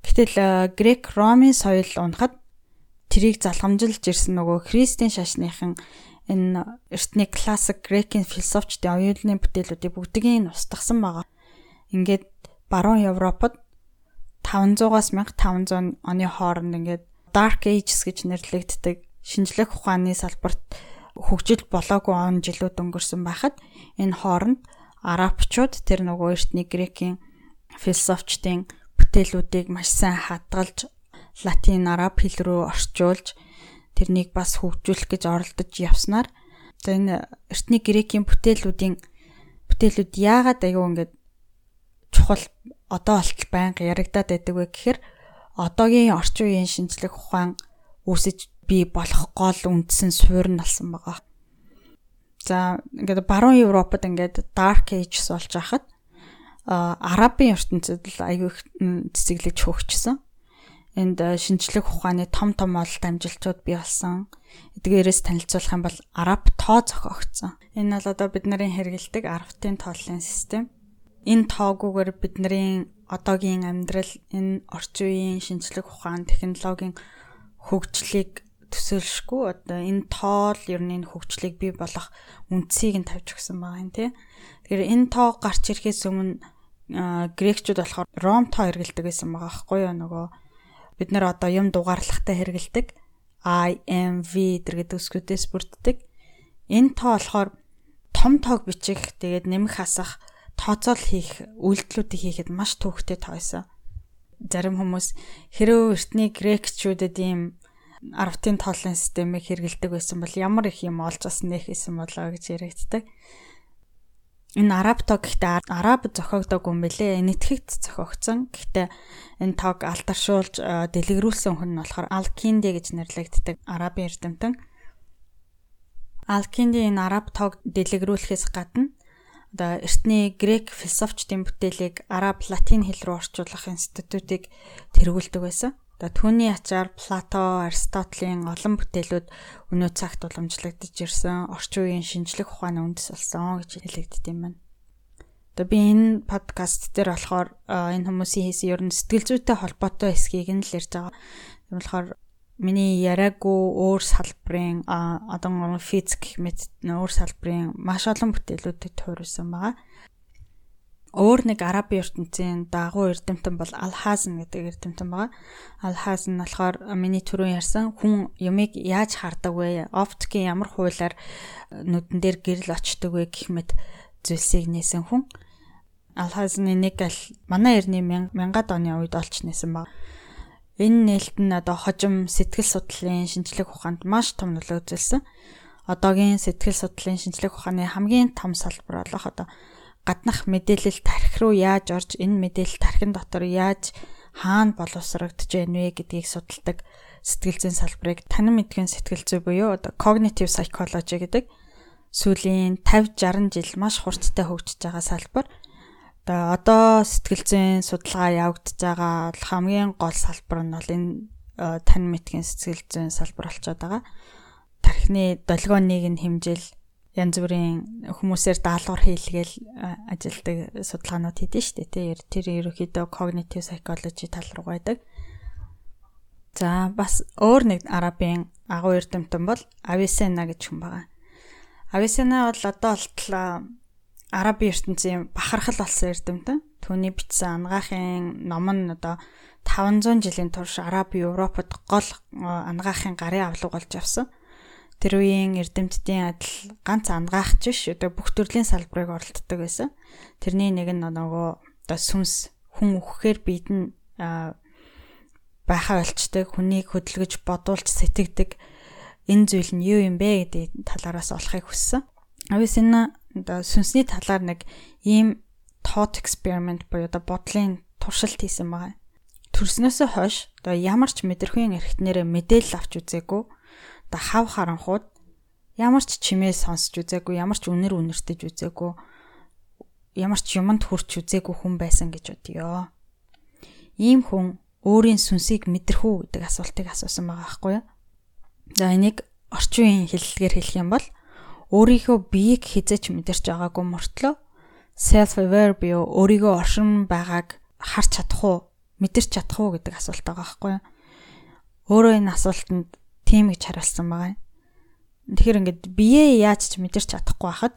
Гэтэл э, грек ромын соёл унахад тэрийг залхамжилж ирсэн нөгөө христийн шашныхан энэ эртний классик грекийн философчдын оюутны бүтээлүүдийг бүгдийг нь устгасан байгаа. Ингээд баруун Европод 500-аас 1500 оны хооронд ингээд Dark Ages гэж нэрлэгддэг шинжлэх ухааны салбарт хөгжил болоогүй он жилүүд өнгөрсөн байхад энэ хооронд арабчууд тэр нөгөө эртний грекийн философчдын бүтээлүүдийг маш сайн хадгалж латин араб хэл рүү орчуулж тэрнийг бас хөгжүүлэх гэж оролдож явснаар за энэ эртний грекийн бүтээлүүдийн бүтээлүүд яагаад аюу ингээд чухал одоо болтол байнга яригадаад байдаг вэ гэхээр одоогийн орчин үеийн шинжлэх ухаан үүсэж бий болох гол үндсэн суурь нь болсон байгаа. За ингээд баруун Европод ингээд dark ages болж хахад арабын ертөнцид л аягүй их цэцэглэж хөгжсөн. Энд шинжлэх ухааны том том ололт амжилтууд бий болсон. Эдгээрээс танилцуулах юм бол араб тоо зохиогдсон. Энэ бол одоо бид нарын хэрэгэлдэг арвтын тооллын систем. Энэ тоогүйгээр бидний одоогийн амьдрал энэ орчин үеийн шинжлэх ухаан технологийн хөгжлийг төсөөлшгүй одоо энэ тоол ер нь хөгжлийг бий болох үндсийг нь тавьж өгсөн байгаа юм тий. Тэгэхээр энэ тоо гарч ирэхээс өмнө грекчүүд болохоор ром тоо хэрэгэлдэг байсан байгаа байхгүй юу нөгөө бид нэр одоо юм дугаарлахтай хэрэгэлдэг IMV гэдэг үсгүүдээс бүрддэг. Энэ тоо болохоор том тоог бичих тэгээд нэмэх хасах тооцоол хийх үйлдэлүүдийг хийхэд маш төвөгтэй тоо байсан. Зарим хүмүүс хэрвээ эртний грекчүүдэд ийм арвтын тоолын системийг хэрэгэлдэг байсан бол ямар их юм олж асан нэх гэсэн болоо гэж яригддаг. Энэ араб тог гэхдээ араб зохиогдоогүй юм бэлээ. Энэтхэгт зохиогдсон. Гэхдээ энэ тог алдаршуулж э, дэлгэрүүлсэн хүн нь болохоор Алкинди гэж нэрлэгддэг арабын эрдэмтэн. Алкинди энэ араб тог дэлгэрүүлэхээс гадна одоо эртний грек философчдын бүтээлийг араб латин хэл рүү орчуулах институтыг тэргүүлдэг байсан. Одоо түүний ачаар Плато, Аристотелийн олон бүтээлүүд өнөө цагт уламжлагдж ирсэн орчин үеийн шинжлэх ухааны үндэс болсон гэж хэлэгддэм юм байна. Одоо би энэ подкаст дээр болохоор энэ хүмүүсийн хийсэн ер нь сэтгэл зүйтэй холбоотой эсхийг нь л ярьж байгаа. Тийм болохоор миний яриаггүй өөр салбарын одоо физик мэт өөр салбарын маш олон бүтээлүүдэд туурсан байгаа өөр нэг арабын ертөнцийн дагуу эрдэмтэн бол Алхазн гэдэг эрдэмтэн байгаа. Алхазн болохоор миний түрүүн ярьсан хүн юмыг яаж хардаг вэ? Оптикийн ямар хуулиар нүдэн дээр гэрэл очдөг вэ гэх мэт зүйлсийг нээсэн хүн. Алхазны нэг аль манай эртний 1000-ад оны үед олч нээсэн баг. Энэ нээлт нь одоо хожим сэтгэл судлалын шинжлэх ухаанд маш том нөлөө үзүүлсэн. Одоогийн сэтгэл судлалын шинжлэх ухааны хамгийн том салбар болох одоо гаднах мэдээлэл тархи руу яаж орж энэ мэдээлэл тархин дотор яаж хаана боловсрогдож байна вэ гэдгийг судалдаг сэтгэл зүйн салбарыг танин мэдгэн сэтгэл зүй буюу одоо cognitive psychology гэдэг сүүлийн 50 60 жил маш хурцтай хөгжиж байгаа салбар. Одоо одоо сэтгэл зүйн судалгаа явагдаж байгаа хамгийн гол салбар нь бол энэ э, танин мэдгэн сэтгэл зүйн салбар болчиход байгаа. Тархины долгионыг нь хэмжил янз бүрийн хүмүүсээр даалгавар хийлгээл ажилдаг судалгаанууд хийдэж штэ тий. Тэр ерөөхдөө cognitive psychology тал руу байдаг. За бас өөр нэг арабын агуу эрдэмтэн бол Ависена гэж хүн байгаа. Ависена бол одоо болтол арабын ертөнцийн бахархал болсон эрдэмтэн. Түүний бичсэн ангаахын ном нь одоо 500 жилийн турш Араб Европод гол ангаахын гарын авлага болж явсан. тэр үеийн эрдэмтдийн адил ганц ангаагч биш одоо бүх төрлийн салбарыг оролддог байсан. Тэрний нэг нь нөгөө одоо сүнс хүн өгөхээр бид нь байхаа олчдаг, хүнийг хөдөлгөж бодуулж сэтгэдэг энэ зүйл нь юу юм бэ гэдэг талаараас олохыг хүссэн. Авис энэ одоо сүнсний талаар нэг ийм thought experiment буюу одоо бодлын туршилт хийсэн байгаа. Төрснөөсөө хойш одоо ямар ч мэдрэхүйн эрхтнэрээ мэдээлэл авч үзээгүй одоо хав харанхууд ямар ч чимээ сонсч үзээгүй, ямар ч үнэр үнэртэж үзээгүй, ямар ч юмд хүрч үзээгүй хүн байсан гэж бодъё. Ийм хүн өөрийн сүнсийг мэдэрхүү гэдэг асуултыг асуусан байгаа байхгүй юу? За энийг орчин үеийн хэллэгээр хэлэх юм бол өөрийнхөө биеийг хизэж мэдэрч байгаагүй мөртлөө self aware буюу өөрийгөө оршин байгааг харж чадах уу, мэдэрч чадах уу гэдэг асуулт байгаа байхгүй юу? Өөрөө энэ асуултанд тийм гэж хариулсан байгаа юм. Тэгэхээр ингээд биеэ яаж ч мэдэрч чадахгүй хахад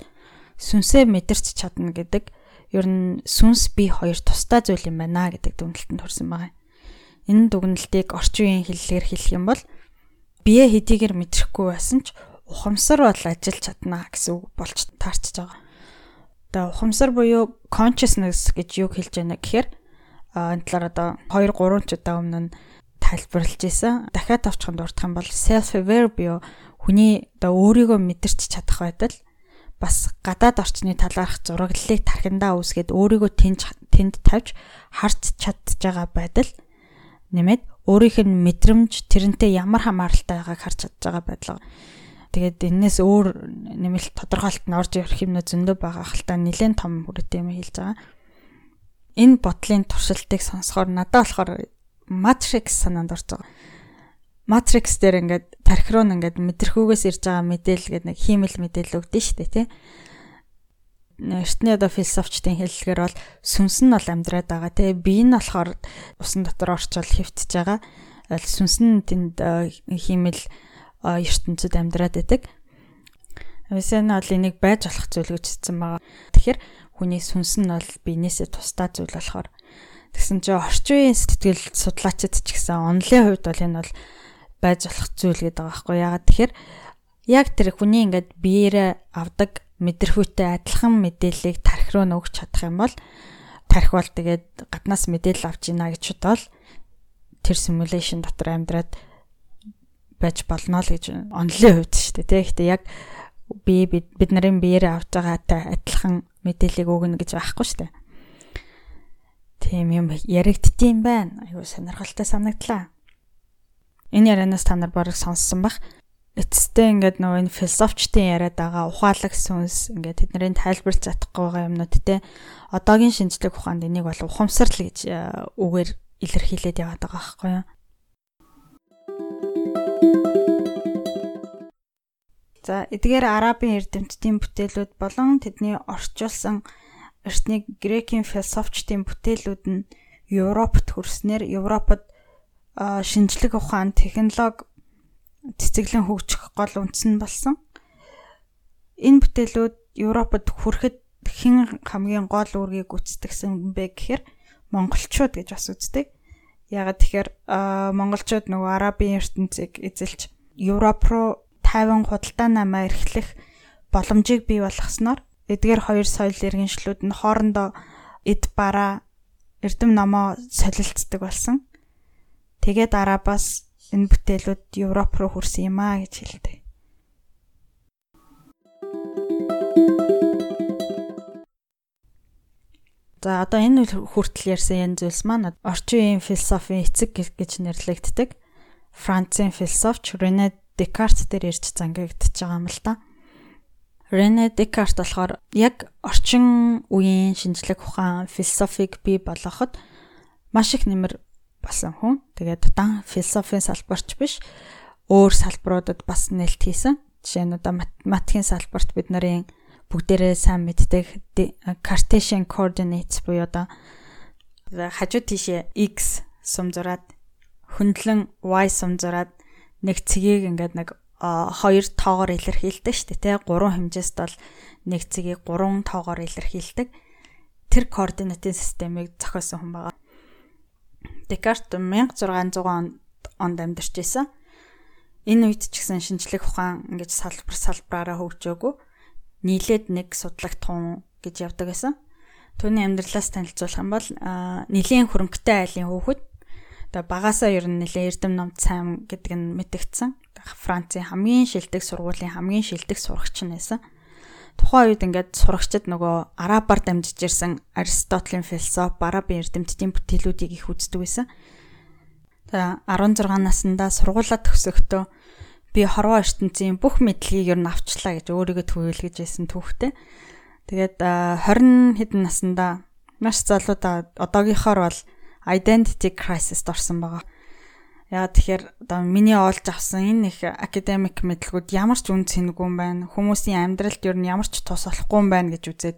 сүнсээ мэдэрч чадна гэдэг ер нь сүнс бие хоёр тустай зүйл юм байна гэдэг дүгнэлтэнд хүрсэн байгаа юм. Энэ дүгнэлтийг орчин үеийн хэллэгээр хэлэх юм бол бие хэдийгээр мэдрэхгүй байсан ч ухамсар бол ажиллаж чадна гэсэн үг болж таарч байгаа. Одоо ухамсар буюу consciousness гэж юу хэлж байна гэхээр энэ талаар одоо 2 3 ч удаа өмнө тайлбарлаж исэн. Дахиад авчихсан дурдах юм бол self aware буюу хүний одоо өөрийгөө мэдэрч чадах байдал бас гадаад орчны талаарх зураглалыг тархиндаа үүсгээд өөрийгөө тэнд тэнд тавьж харж чадж байгаа байдал нэмээд өөрийнх нь мэдрэмж тэрнтэй ямар хамааралтай байгааг харж чадж байгаа байдал. Тэгээд энэс өөр нэмэлт тодорхойлт нь орж ирэх юм зөндөө байгаа хальтаа нэлээд том хүрээтэй юм хэлж байгаа. Энэ бодлын туршилтыг сонсохоор надад болохоор Matrix санаанд орж байгаа. Matrix дээр ингээд тархи руу ингээд мэдрэхүүгээс ирж байгаа мэдээлэл гэдэг нэг хиймэл мэдээлэл өгдөн шүү дээ тий эртний одоо философчдын хэллэгээр бол сүнс нь бол амьдраад байгаа тий бие нь болохоор усан дотор орчвол хөвтөж байгаа сүнс нь тэнд хиймэл ертөнцид амьдраад байдаг. Нь бол энийг байж болох зүйл гэж хэлсэн байгаа. Тэгэхээр хүний сүнс нь бол биенээсээ тусдаа зүйл болохоор тэгсэн чинь орчин үеийн сэтгэл судлаачид ч гэсэн онлын хувьд бол энэ бол байж болох зүйл гэдэг байгаа байхгүй яагаад тэгэхээр яг тэр хүний ингээд биеэрээ авдаг мэдрэхүйтэй адилхан мэдээллийг тархи руу нөгч чадах юм бол тархи бол тэгээд гаднаас мэдээлэл авч ийна гэж бодвол тэр simulation дотор амьдраад байж болно л гэж онлын хувьд шүү дээ тий. Гэхдээ яг би бид нарын биеэр авч байгаатай адилхан мэдээллийг өгнө гэж байхгүй шүү дээ. Тийм юм яригдтiin байна. Айгу сонирхолтой санагдлаа. Энэ ярианаас та нар барыг сонссон бах эцэстээ ингээд нөгөө энэ философчдын яриад байгаа ухаалаг сүнс ингээд тэдний тайлбарлаж чадахгүй байгаа юмнууд те одоогийн шинжлэх ухаанд энийг бол ухамсарл гэж э, үгээр илэрхийлээд яваад байгаа байхгүй юу. За эдгээр арабын эрдэмтдийн бүтээлүүд болон тэдний орчуулсан эртний грекийн философчдын бүтээлүүд нь Европт хүрснээр Европод шинжлэх ухаан, технологи цэцэглэн хөгжих гол үндэс нь болсон. Энэ бүтээлүүд Европод хүрэхэд хэн хамгийн гол үүргийг гүйцэтгэсэн бэ гэхээр монголчууд гэж бас үздэг. Ягаад тэгэхээр монголчууд нөгөө арабын ертөнцийг эзэлж Европ руу тайван худалдаа намаа эрхлэх боломжийг бий болгосноор эдгээр хоёр соёл иргэншлүүд нь хоорондоо эд бараа эрдэм номоо солилцдог болсон. Тэгээд арабаас энэ бүтээлүүд Европ руу хүрсэн юм а гэж хэлдэг. За одоо энэ хүртэл ярьсан энэ зүйлс маань орчин үеийн философийн эцэг гэж нэрлэгддэг. Францын философч Рене Декарт дээр ирж зангагдчихж байгаа юм л да. Рене Декарт болохоор яг орчин үеийн шинжлэх ухаан философиг бий болгоход маш их нэмэр болсон хүн. Тэгээд дан философийн салбарч биш өөр салбаруудад бас нээлт хийсэн. Жишээ нь одоо математикийн салбарт бид нарын бүгдээрээ сайн мэддэг Cartesian coordinates буюу одоо хажуу тийшээ x сум зураад хөндлөн y сум зураад нэг цэгийг ингээд нэг хоёр тоогоор илэрхийлдэг шүү дээ тий гурван хэмжээст бол нэг цэгийг гурван тоогоор илэрхийлдэг тэр координатын системийг зохиосон хүн байгаа. Декарт 1600 онд амьдарч байсан. энэ үед ч гэсэн шинжлэх ухаан ингэж салбар салбараараа хөгжөөгүй нийлээд нэг судлаг тун гэж явдаг байсан. Түүний амьдралаас танилцуулах юм бол нэлийн хөрөнгөтэй айлын хүүхэд одоо багасаа ер нь нэлээ эрдэм номд сайн гэдэг нь мэдэгдсэн. Францын хамгийн шилдэг сургуулийн хамгийн шилдэг сурагч нь байсан. Тухайн үед ингээд сурагчид нөгөө арабаар дамжиж ирсэн Аристотелийн философи, барабын эрдэмтдийн бүтээлүүдийг их үздэг байсан. За 16 наснда сургуулаа төгсөхдөө би хорвоо ертөнцийн бүх мэдлэгийг ер нь авчлаа гэж өөрийгөө төвөөлгөж байсан түүхтэй. Тэгээд 20 хэдэн наснда маш залуудаа одоогийнхоор бол identity crisis орсон байгаа. Яа тэгэхээр одоо миний олж авсан энэ их академик мэдлгүүд ямар ч үн цэнэгүй юм байна. Хүмүүсийн амьдралд ер нь ямар ч тус олохгүй юм байна гэж үзээд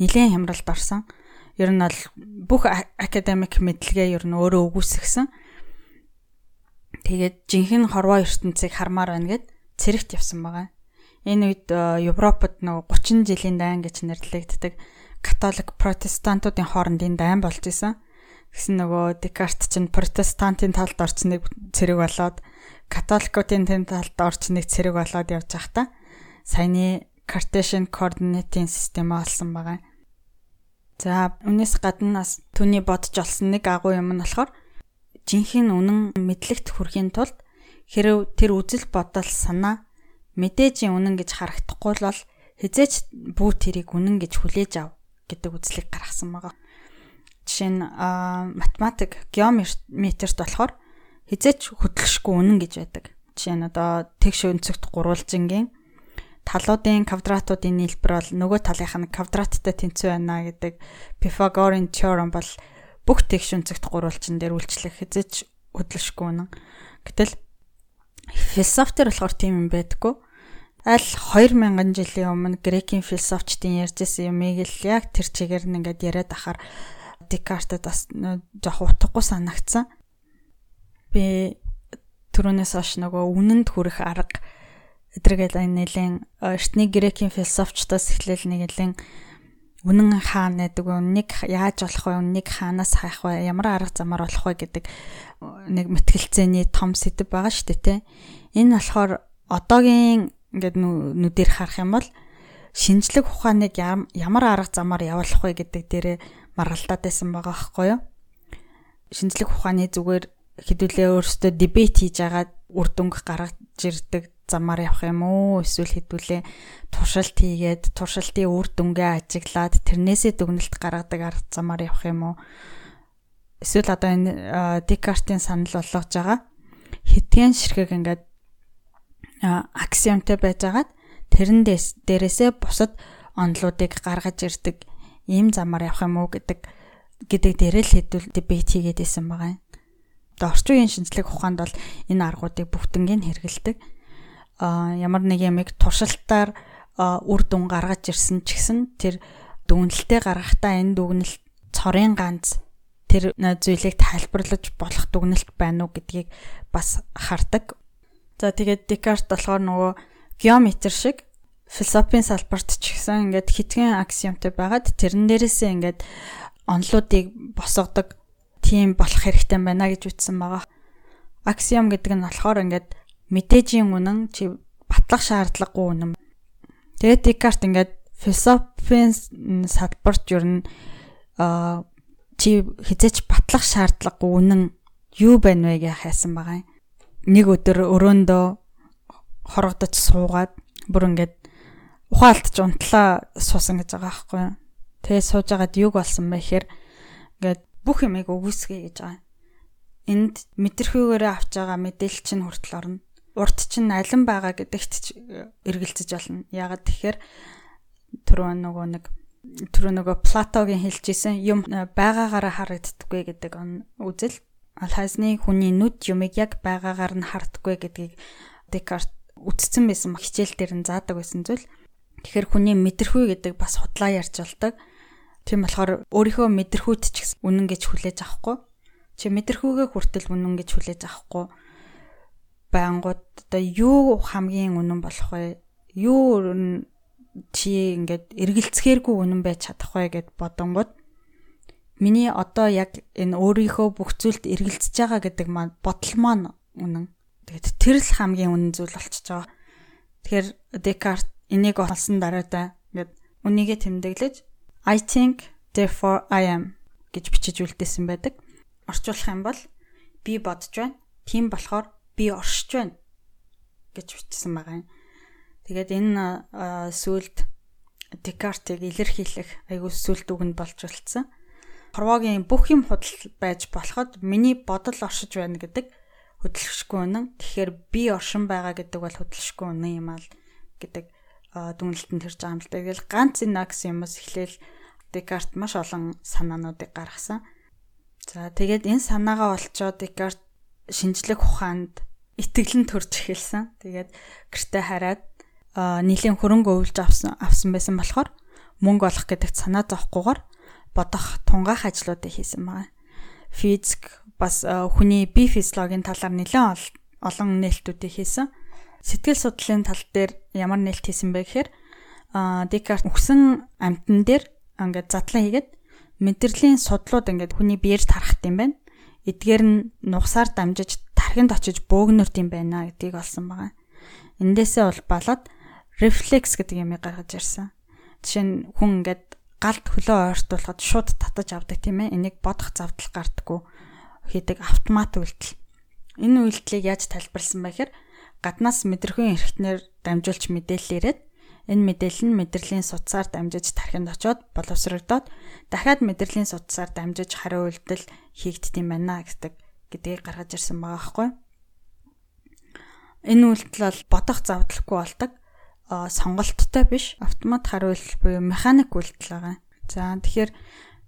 нэлээд хямралд орсон. Ер нь бол бүх академик мэдлэгээ ер нь өөрөө өгөөсгсөн Тэгээд жинхэнэ хорвоо ертөнцийг хармаар байна гэд цэрэгт явсан байгаа. Энэ үед э, Европод нөгөө 30 жилийн дайн гэж нэрлэгддэг католик протестантуудын хоорондын дайн болж исэн. Гэсэн нөгөө Декарт чинь протестантын талд орчныг цэрэг болоод католикуудын тэн талд орчныг цэрэг болоод явж байхдаа саяны Cartesian coordinate-ийн систем олсон байгаа. За үүнээс гадна бас түүний бодж олсон нэг агуу юм нь болохоор жинхэнэ үнэн мэдлэгт хүрэхийн тулд хэрв тэр үзэл бодол санаа мэдээжийн үнэн гэж харагдахгүй л хизээч бүү тэрийг үнэн гэж хүлээж ав гэдэг үзлийг гаргасан байгаа. Жишээ нь математик, геометрт болохоор хизээч хөдлөшгүй үнэн гэж байдаг. Жишээ нь одоо тэгш өнцөгт гурвалжингийн талуудын квадратуудын нийлбэр бол нөгөө талынх нь квадраттай тэнцүү байна гэдэг Pythagorean theorem бол бүх тэгш үнцэгт гурвалжин дээр үйлчлэх хязгаарч хөдлөшгүй нэ. Гэтэл философтер болохоор тийм юм байдаггүй. Аль 2000 жилийн өмнө грекийн философчдын ярьжсэн юмыг л яг тэр чигээр нь ингээд яриад ахаар Декартад бас жоох утгагүй санагдсан. Би түрүүнээс хойш нөгөө үнэнд хүрэх арга эдрэгээл нэлээд эртний грекийн философчдоос эхлээл нэг нэлээд үнэн хаана гэдэг үннийг яаж олох вэ? Үннийг хаанаас хайх вэ? Ямар арга замаар олох вэ гэдэг нэг мэтгэлцээний том сэдв байгаа шүү дээ те энэ болохоор одоогийн ингээд нүдээр харах юм бол шинжлэх ухааныг ямар арга замаар явуулах вэ гэдэг дээрээ маргалдаад байсан байгаа байхгүй юу? Шинжлэх ухааны зүгээр хэдүүлээ өөрөөсөө дебет хийж агаад үр дүнг гаргаж ирдэг замаар явах юм уу? Эсвэл хэдүүлээ туршилт хийгээд туршилтын үр дүнгээ ажиглаад тэрнээсээ дүгнэлт гаргадаг арга замаар явах юм уу? Эсвэл одоо энэ Декартийн санал болгож байгаа. Хитгэн ширхэг ингээд аксиомтой байжгаад тэрэн дээрээсээ бусад онлуудыг гаргаж ирдэг ийм замаар явах юм уу гэдэг гэдэг дээрээ л хэдүүл дебет хийгээд исэн байгаа юм. Орчин үеийн шинжлэх ухаанд бол энэ аргуудыг бүгднийг хэрэгэлдэг ямар нэг ямиг туршилтаар үр дүн гаргаж ирсэн ч гэсэн тэр дүгнэлтээ гаргахдаа энэ дүгнэлт цорын ганц тэр зүйлийг тайлбарлаж болох дүгнэлт байна уу гэдгийг бас хардаг. За тэгээд Декарт болохоор нөгөө геометр шиг философийн салбарт ч гэсэн ингээд хитгэн аксиомтой байгаад тэрэн дээрээсээ ингээд онлуудыг босгодог тийм болох хэрэгтэй байна гэж үтсэн байгаа. Аксиом гэдэг нь болохоор ингээд мэдээжийн үнэн чи батлах шаардлагагүй үнэн. Тэгээд Декарт ингээд философийн салбарт юу н а чи хизээч батлах шаардлагагүй үнэн юу байна вэ гэж хайсан байгаа юм. Нэг өдөр өрөөндөө хорогдож суугаад бүр ингээд ухаалтж унтлаа суусан гэж байгаа байхгүй юу. Тэгээ сууж агаад юг болсон бэ гэхээр ингээд бүх юмыг өгөөсгэй гэж байгаа. Энд мэдрэхүйгээрээ авч байгаа мэдээлэл чинь хүртэл орно урд чинь алин байгаа гэдэгт ч эргэлзэж болно. Ягаад тэгэхээр түрүү нөгөө нэг түрүү нөгөө Платогийн хэлжсэн юм байгаагаараа харагддаггүй гэдэг үзэл Алхазны хүний нүд юмыг яг байгаагаар нь харддаггүй гэдгийг Декарт үтцсэн байсан хичээл дээр нь заадаг байсан зүйл. Тэгэхээр хүний мэдрэхүй гэдэг бас худлаа ярьж болдог. Тийм болохоор өөрийнхөө мэдрэхүйт ч гэсэн үнэн гэж хүлээж авахгүй. Чи мэдрэхүйгээ хүртэл үнэн гэж хүлээж авахгүй байнгут одоо юу хамгийн үнэн болох вэ? Юу чи ингээд эргэлцэхэргүй үнэн байж чадах вэ гэд бодонгууд миний одоо яг энэ өөрийнхөө бүх зүйлд эргэлзэж байгаа гэдэг маань бодол маань үнэн. Тэгээд тэр л хамгийн үнэн зүйл болчихж байгаа. Тэгэхээр Descartes энийг олсон даруйда ингээд үнийгээ тэмдэглэж I think therefore I am гэж бичиж үлдээсэн байдаг. Орчуулах юм бол би бодож байна. Тийм болохоор би оршиж байна гэж бичсэн байгаа юм. Тэгээд энэ сүлд Descartes-ийг илэрхийлэх аягүй сүлд үгэнд болж үлдсэн. Хорвогийн бүх юм худал байж болоход миний бодол оршиж байна гэдэг хөдөлгөшгүй үнэн. Тэгэхээр би оршин байгаа гэдэг бол хөдөлгөшгүй үнэн юм аа гэдэг дүнэлтэнд төрж байгаа юм л да. Тэгэл ганц энэ аксиомоос эхлээл Декарт маш олон санаануудыг гаргасан. За тэгээд энэ санаагаа олцоод Декарт шинжлэх ухаанд итгэлэн төрж эхэлсэн. Тэгээд гэртээ хараад нэлийн хөрөнгө өвлж авсан авсан байсан болохоор мөнгө олох гэдэг санаа зовхгүйгээр бодох тунгаах ажлуудыг хийсэн байна. Физик бас хүний бие физиологийн талаар нэлээд олон нээлтүүдийг хийсэн сэтгэл судлалын тал дээр ямар нээлт хийсэн бэ гэхээр Декарт өгсөн амтан дээр ингээд задлан хийгээд мэдрэлийн судлууд ингээд хүний биеэр тарахт юм байна. Эдгээр нь нугасаар дамжиж тархинд очиж бөөгнөрт юм байна гэдгийг олсон байгаа. Эндээсээ бол болоод рефлекс гэдэг юмыг гаргаж ирсэн. Жишээ нь хүн ингээд галд хөлөө ойртуулахад шууд татаж авдаг тийм ээ. Энийг бодох завдал гардаггүй хийдэг автомат үйлдэл. Энэ үйлдэлийг яаж тайлбарласан бэ гэхээр гаднаас мэдрэхүйн эрхтнэр дамжуулж мэдээлэл ирээд энэ мэдээлэл нь мэдрэлийн судсаар дамжиж тархинд очоод боловсрогдоод дахиад мэдрэлийн судсаар дамжиж хариу үйлдэл хийгддэм байна гэдэг гэдгийг гаргаж ирсэн байгаа байхгүй. Энэ үйлдэл бол бодох завдлахгүй болдог сонголттой биш автомат хариу үйлдэл буюу механик үйлдэл байгаа. За тэгэхээр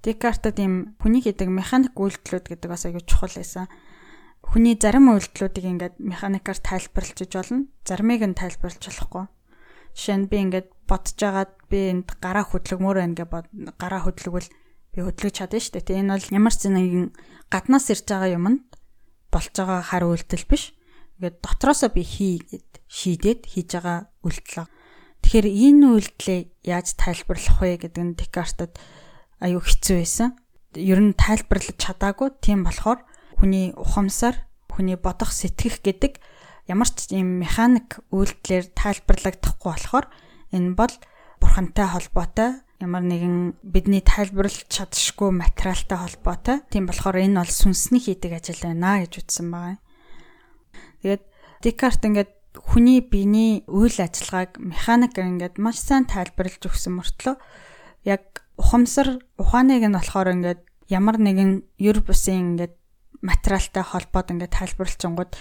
Декартад ийм хүний хийдэг механик үйлдэлүүд гэдэг бас аягүй чухал байсан хүний зарим үйлдэлүүдийг ингээд механикаар тайлбарлаж болно. Заримыг нь тайлбарлаж болохгүй. Жишээ нь би ингээд бодож агаад би энд гараа хөдлөгмөр байна гэж гараа хөдлөгвөл би хөдлөж чадна шүү дээ. Энэ бол ямар ч нэгэн гаднаас ирж байгаа юмд болж байгаа хар үйлдэл биш. Ингээд дотроосоо би хийгээд шийдээд хийж байгаа үйлдэл. Тэгэхээр энэ үйлдэлээ яаж тайлбарлах вэ гэдэг нь Декартад аюу хэцүү байсан. Ер нь тайлбарлаж чадаагүй. Тийм болохоор хүний ухамсар, хүний бодох сэтгэх гэдэг ямар ч юм механик үйлдэлээр тайлбарлагдахгүй болохоор энэ бол бурхантай холбоотой ямар нэгэн бидний тайлбарлаж чадшгүй материалтай холбоотой. Тийм болохоор энэ бол сүнсний хийдэг ажил байна гэж үздсэн байгаа. Тэгээд Декарт ингээд хүний биений үйл ажиллагааг механикээр ингээд маш сайн тайлбарлаж өгсөн мөртлөө яг ухамсар ухааныг нь болохоор ингээд ямар нэгэн ер бусын ингээд материалтай холбоод ингээд тайлбарлалчингууд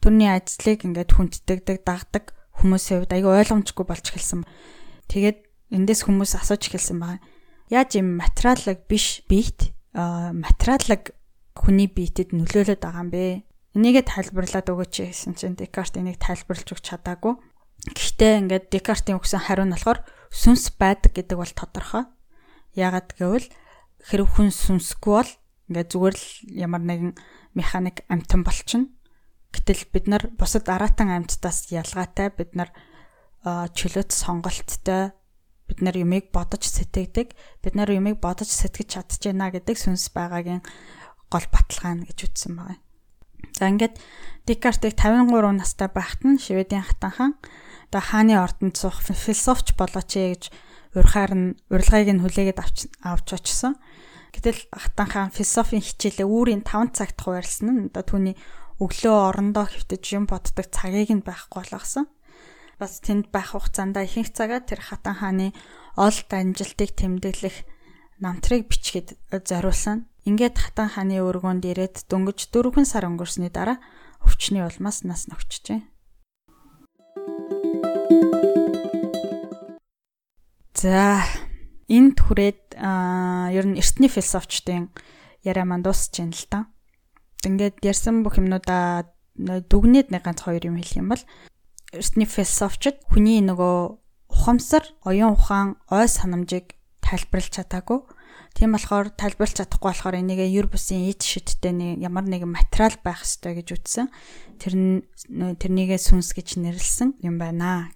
төрний ажлыг ингээд хүнддэгдэг, дагдаг хүмүүсийн хувьд аягүй ойлгомжгүй болж эхэлсэн. Тэгээд эндээс хүмүүс асууж эхэлсэн байна. Яаж юм материалыг биш биет материалыг хүний биетэд нөлөөлөд байгаа юм бэ? Энийгээ тайлбарлаад өгөөч гэсэн чинь Декарт энийг тайлбарлаж өгч чадаагүй. Гэхдээ ингээд Декартийн өгсөн хариу нь болохоор сүнс байдаг гэдэг бол тодорхой. Яагаад гэвэл хэрэг хүн сүнсгүй бол Ингээд зүгээр л ямар нэгэн механик амтан болчихно. Гэтэл бид нар бусад аратан амьтдаас ялгаатай бид нар чөлөөт сонголттой бид нар юмыг бодож сэтгэдэг бид нар юмыг бодож сэтгэж чадчихна гэдэг сүнс байгаагийн гол баталгаана гэж үздсэн байна. За ингээд Декартыг 53 настай байхад нь Шведийн хатан хаан одоо хааны ордонд суух философч болооч гэж урьхаар нь урилгыг нь хүлээгээд авч авч очсон. Гэтэл хатан хаан философийн хичээлээ үүрийн 5 цагт хуваарлсан нь одоо түүний өглөө орондоо хөвтөж юм боддог цагийг нь байхгүй болгосон. Бас тэнд байх хугацаанд ихэнх цагаа тэр хатан хааны ол дамжилтыг тэмдэглэх намтрыг бичгээд зориулсан. Ингээд хатан хааны өргөнд ирээд дөнгөж дөрвөн сар өнгөрсөний дараа өвчний улмаас нас ногчжээ. За энд хүрээд ер нь эртний философчдын яриа маань дуусч байна л та. Ингээд ярьсан бүх юмнуудаа дүгнээд нэг ганц хоёр юм хэлэх юм бол эртний философчд хүний нөгөө ухамсар, оюун ухаан, ой санамжийг тайлбарлаж чадаагүй. Тийм болохоор тайлбарлаж чадахгүй болохоор энийг юр бусын ид шидтэй нэг ямар нэгэн материал байх ёстой гэж үтсэн. Тэр нь тэрнийгээ сүнс гэж нэрлсэн юм байна.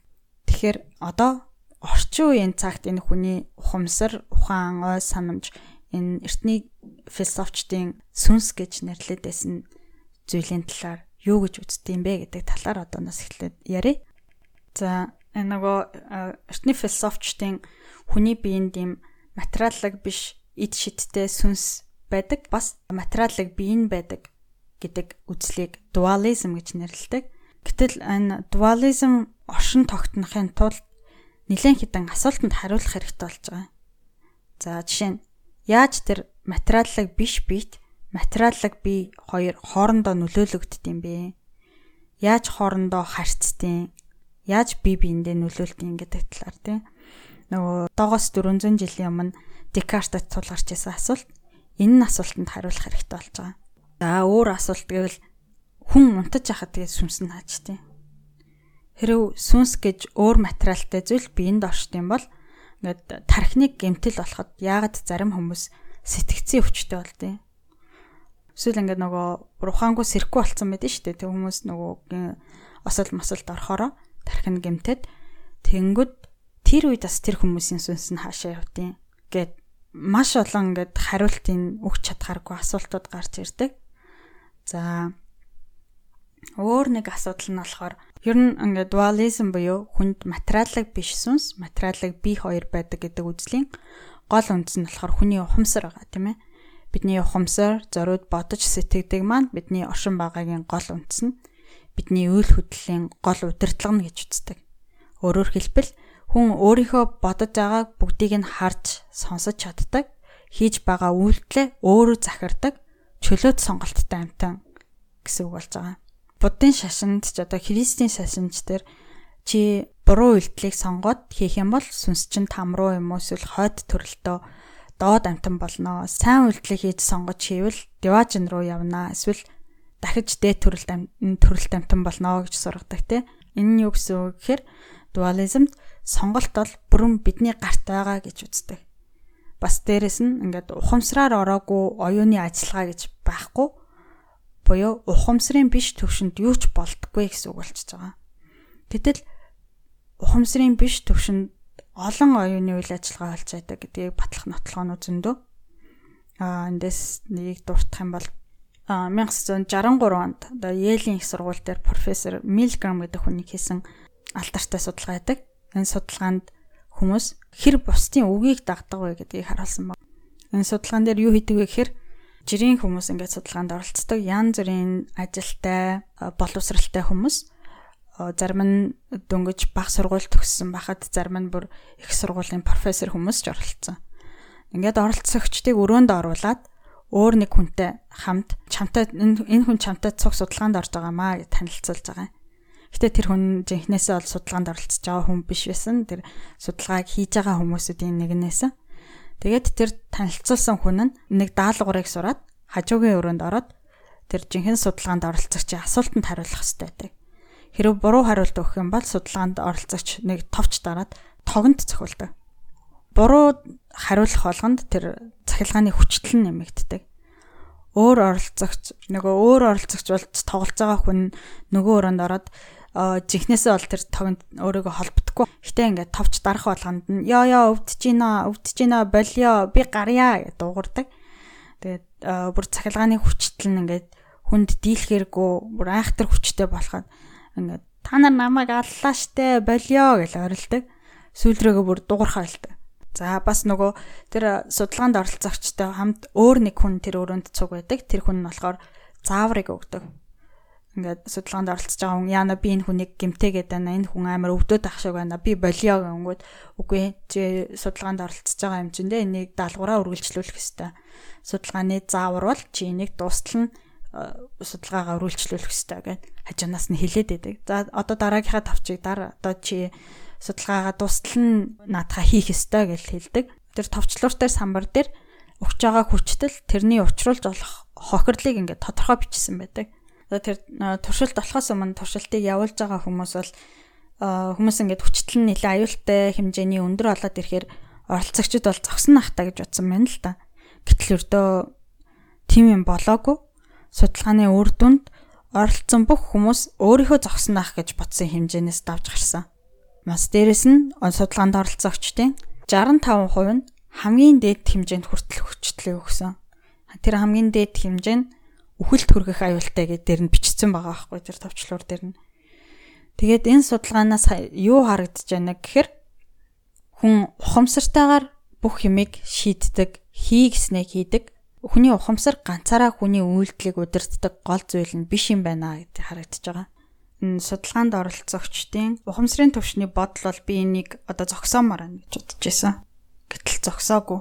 Тэгэхээр одоо орчин үеийн цагт энэ хүний ухамсар, ухаан, ой санамж энэ эртний философчдын сүнс гэж нэрлэдэг байсан зүйлийн талаар юу гэж үздэг юм бэ гэдэг талаар одоо нас эхлээд ярив. За энэ нөгөө эртний философчдын хүний биеинд юм материаллаг биш эд шидтэй сүнс байдаг бас материаллаг биеийн байдаг гэдэг үзлийг дуализм гэж нэрлэдэг. Гэтэл энэ дуализм оршин тогтнохын тулд нэлээд хідэн асуултанд хариулах хэрэгтэй болж байгаа. За жишээ нь яаж тэр материаллаг биш биет материаллаг бие хоёр хоорондоо нөлөөлөгддөг юм бэ? Яаж хоорондоо харьцдаг? Яаж бие биендээ нөлөөлдөг гэдэг талаар тийм нөгөө доогоос 400 жилийн өмнө Декартад тулгарч ирсэн асуулт энэ нь асуултанд хариулах хэрэгтэй болж байгаа. За өөр асуулт гэвэл хүн унтаж яхад тэгээд сүнс нь хааж тийм Хэрв сүнс гэж өөр материалтай зүйл биенд оршд юм бол ингээд тархиныг гэмтэл болоход яагаад зарим хүмүүс сэтгцийн өвчтэй болдیں۔ Эсвэл ингээд нөгөө рухаангу сэрхгүй болсон байдаг шүү дээ. Тэг хүмүүс нөгөө осол мосолд орохороо тархин гэмтээд тэнгүүд тэр үед бас тэр хүмүүсийн сүнс нь хаашаа явтیں۔ Гэт маш олон ингээд хариултын өгч чадхааргүй асуултууд гарч ирдэг. За өөр нэг асуудал нь болохоор Ер нь ингээд дуализм буюу хүнд материалыг биш сүнс, материалыг бие хоёр байдаг гэдэг үзлийн гол үндэс нь болохоор хүний ухамсар байгаа тийм ээ. Бидний ухамсар, зориуд бодож сэтгэдэг маань бидний оршин байгаагийн гол үндэс нь бидний үйл хөдлөлийн гол удирдлага нь гэж үздэг. Өөрөөр хэлбэл хүн өөрийнхөө бодож байгааг бүгдийг нь харж, сонсож чаддаг, хийж байгаа үйлдэлээ өөрөө захирдаг, чөлөөт сонголттой амтан гэсэн үг болж байгаа буддын шашинд ч одоо христийн шашинч төр чи буруу үйлдэлийг сонгоод хийх юм бол сүнс чинь там руу юм уу эсвэл хойд төрөлтөө доод амтан болно. Сайн үйлдэлийг хийж сонгож хийвэл диважин руу явнаа. Эсвэл дахиж дээд төрөлт төрөлт амтан болно гэж сургадаг тий. Энэ нь юу гэсэн үг гэхээр дуализмд сонголт бол бүрэн бидний гарт байгаа гэж үздэг. Бас дээрэс нь ингээд ухамсараар ороогүй оюуны ажиллагаа гэж байхгүй буюу ухамсарын биш төвшөнд юу ч болдоггүй гэсэн үг болчихж байгаа. Гэтэл ухамсарын биш төвшөнд олон оюуны үйл ажиллагаа болж байдаг гэдгийг батлах нотлохоо зөндөө. Аа эндээс нэг дуртах юм бол 1963 онд одоо Йелийн их сургууль дээр профессор Милграм гэдэг хүний хийсэн алдартай судалгаа байдаг. Энэ судалгаанд хүмүүс хэр бусдын үгийг дагдаг вэ гэдгийг харуулсан баг. Энэ судалгаан дээр юу хийдэг вэ гэхээр жирийн хүмүүс ингээд судалгаанд оролцдог. Ян зүрийн ажилтай, боловсралтай хүмүүс зарим нь дөнгөж баг сургууль төгссөн байхад зарим нь бүр их сургуулийн профессор хүмүүс ч оролцсон. Ингээд оролцогчдыг өрөөнд оруулаад өөр нэг хүнтэй хамт чамтай энэ хүн чамтай цуг судалгаанд орж байгаамаа гэж танилцуулж байгаа юм. Гэтэ тэр хүн жинхнээсээ бол судалгаанд оролцож байгаа хүн биш байсан. Тэр судалгааг хийж байгаа хүмүүсүүдийн нэгнээс. Тэгээд тэр танилцуулсан хүн нь нэг даалгаврыг сураад хажуугийн өрөөнд ороод тэр жинхэнэ судалгаанд оролцогчийн асуултанд хариулах хэрэгтэй байдаг. Хэрвээ буруу хариулт өгөх юм бол судалгаанд оролцогч нэг товч дараад тогонд цохилдог. Буруу хариулах болгонд тэр цахилгааны хүчтэл нэмэгддэг. Өөр оролцогч нөгөө өөр оролцогч бол тоглож байгаа хүн нөгөө өрөөнд ороод жихнээсээ бол тэр тогонд өөрийгөө холбохгүй. Гэтэ ингээд товч дарах болгонд нь ёо ёо өвдөж гинэ өвдөж гинэ болио би гарья гэж дуугардаг. Тэгээд бүр цахилгааны хүчтэл нь ингээд хүнд дийлэхэргүй бүр айхтар хүчтэй болоход ингээд та нар намайг аллаа штэ болио гэж орилдог. Сүүлрээгээ бүр дуурхаа хэлдэг. За бас нөгөө тэр судалгаанд оролцогчтой хамт өөр нэг хүн тэр өрөөнд цуг байдаг. Тэр хүн нь болохоор зааврыг өгдөг ингээд судалгаанд оролцож байгаа хүн яана би энэ хүнийг гимтэйгээд байна энэ хүн амар өвдөд ах шиг байна би болио гэнгүүт үгүй чи судалгаанд оролцож байгаа юм чинь дээ энийг даалгавраа үргэлжлүүлэх ёстой. Судалгааны заавар бол чи энийг дуустал нь э, судалгаагаа үргэлжлүүлэх ёстой гэд хажуунаас нь хэлээд байдаг. За одоо дараагийнхаа тавчийг дараа одоо чи судалгаагаа дуустал нь наадхаа хийх ёстой гэж хэлдэг. Тэр товчлууртай самбар дээр өгч байгаа хүчтэл тэрний учруулж болох хохирлыг ингээд тодорхой бичсэн байдаг тэр туршилт болохоос өмнө туршилтыг явуулж байгаа хүмүүс бол хүмүүс ингээд хүчтэл нь нэлээ аюултай хэмжээний өндөр болоод ирэхээр оролцогчид бол зогсон ахтаа гэж бодсон байна л да. Гэтэл өрдөө тийм юм болоогүй. Судалгааны үр дүнд оролцсон бүх хүмүүс өөрийнхөө зогсон ах гэж бодсон хэмжээнээс давж гарсан. Бас дээрэс нь судалгаанд оролцогчдын 65% нь хамгийн дээд хэмжээнд хүртэл хүчлээ өгсөн. Тэр хамгийн дээд хэмжээ нь үхэлд хүргэх аюултай гэдээ дээр нь бичсэн байгаа байхгүй тэр товчлуур дээр нь. Тэгээд энэ судалгаанаас юу харагдаж байна гэхээр хүн ухамсартайгаар бүх юмыг шийддэг, хий гэснээ хийдэг. Хүний ухамсар ганцаараа хүний үйлдэлийг удирддаг гол зүйл нь биш юм байна гэдэг харагдаж байгаа энэ судалгаанд оролцогчдын ухамсарын төвшний бодол бол би энийг одоо зогсоомоор байна гэж бодож байсан. Гэтэл зогсоогүй.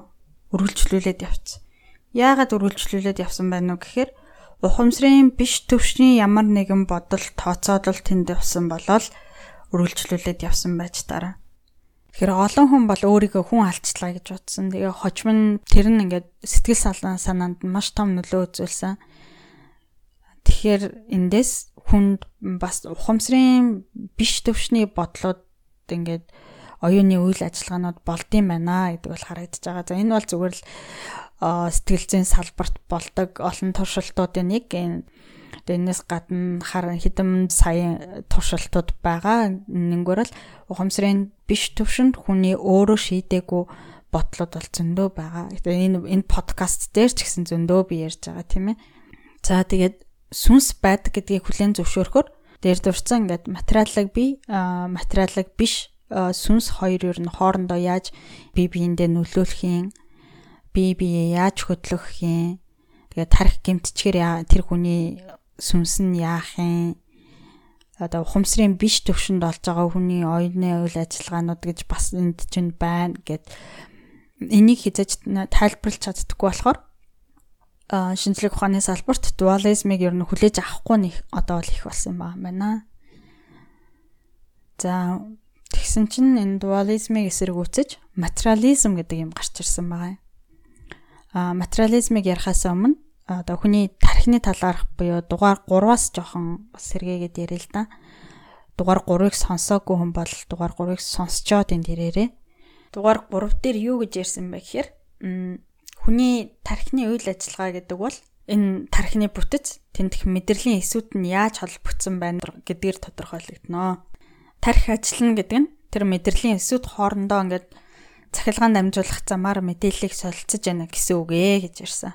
Үргэлжлүүлээд явцсан. Яагаад үргэлжлүүлээд явсан байна уу гэхээр ухамсарын биш төвшний ямар нэгэн бодол тооцоолол тэнд явсан болол үргэлжлүүлээд явсан байж таараа. Тэгэхээр олон хүн бол өөрийгөө хүн алцлаа гэж бодсон. Тэгээ хожим нь тэр нь ингээд сэтгэл салаан санаанд маш том нөлөө үзүүлсэн. Тэгэхээр эндээс хүнд бас ухамсарын биш төвшний бодлоод ингээд оюуны үйл ажиллагаанууд болдсон байна гэдэг бол харагдаж байгаа. За энэ бол зүгээр л сэтгэл зүйн салбарт болдог олон туршилтуудын нэг энэ Энэс гадна хар хэдэн сая туршилтууд байгаа. Нэггээр л ухамсарын биш төвшөнд хүний өөрөө шийдээгүй бодлууд бол зөндөө байгаа. Энэ энэ подкаст дээр ч гэсэн зөндөө би ярьж байгаа тийм ээ. За тэгээд сүнс байдаг гэдгийг хүлээн зөвшөөрөхөөр дээр дурцсан ингээд материалыг би материалыг биш сүнс хоёр ер нь хоорондоо яаж бие биендээ нөлөөлөх юм бие бие яаж хөдлөх юм тэгээ тарих гэмтчгээр тэр хүний сүнс нь яах юм одоо ухамсарын биш төвшөнд олж байгаа хүний оюуны үйл ажиллагаанууд гэж бас энд чинь байна гэд энийг хязгаарч тайлбарлаж чаддаггүй болохоор шинжлэх ухааны салбарт дуализмыг ер нь хүлээж авахгүй нэг одоо л их болсон юм байна. За тэгсэн чинь энэ дуализмыг эсэргүүцэж материализм гэдэг юм гарч ирсэн байгаа. А материализмыг ярихаас өмнө одоо хүний тархины талаарх буюу дугаар 3-аас жоохон сэргээгээд ярил л да. Дугаар 3-ыг сонсоогүй хүн бол дугаар 3-ыг сонсчоод энд ирээрээ. Дугаар 3 дээр юу гэж ярьсан бэ гэхээр Хүний тархины үйл ажиллагаа гэдэг бол энэ тархины бүтэц тэмдэх мэдрэлийн эсүүд нь яаж холбогдсон байна гэдгээр тодорхойлогдно. Тархи ажиллана гэдэг нь тэр мэдрэлийн эсүүд хоорондоо ингээд цахилгаан дамжуулах замаар мэдээллийг солилцож байна гэсэн үг ээ гэж ярьсан.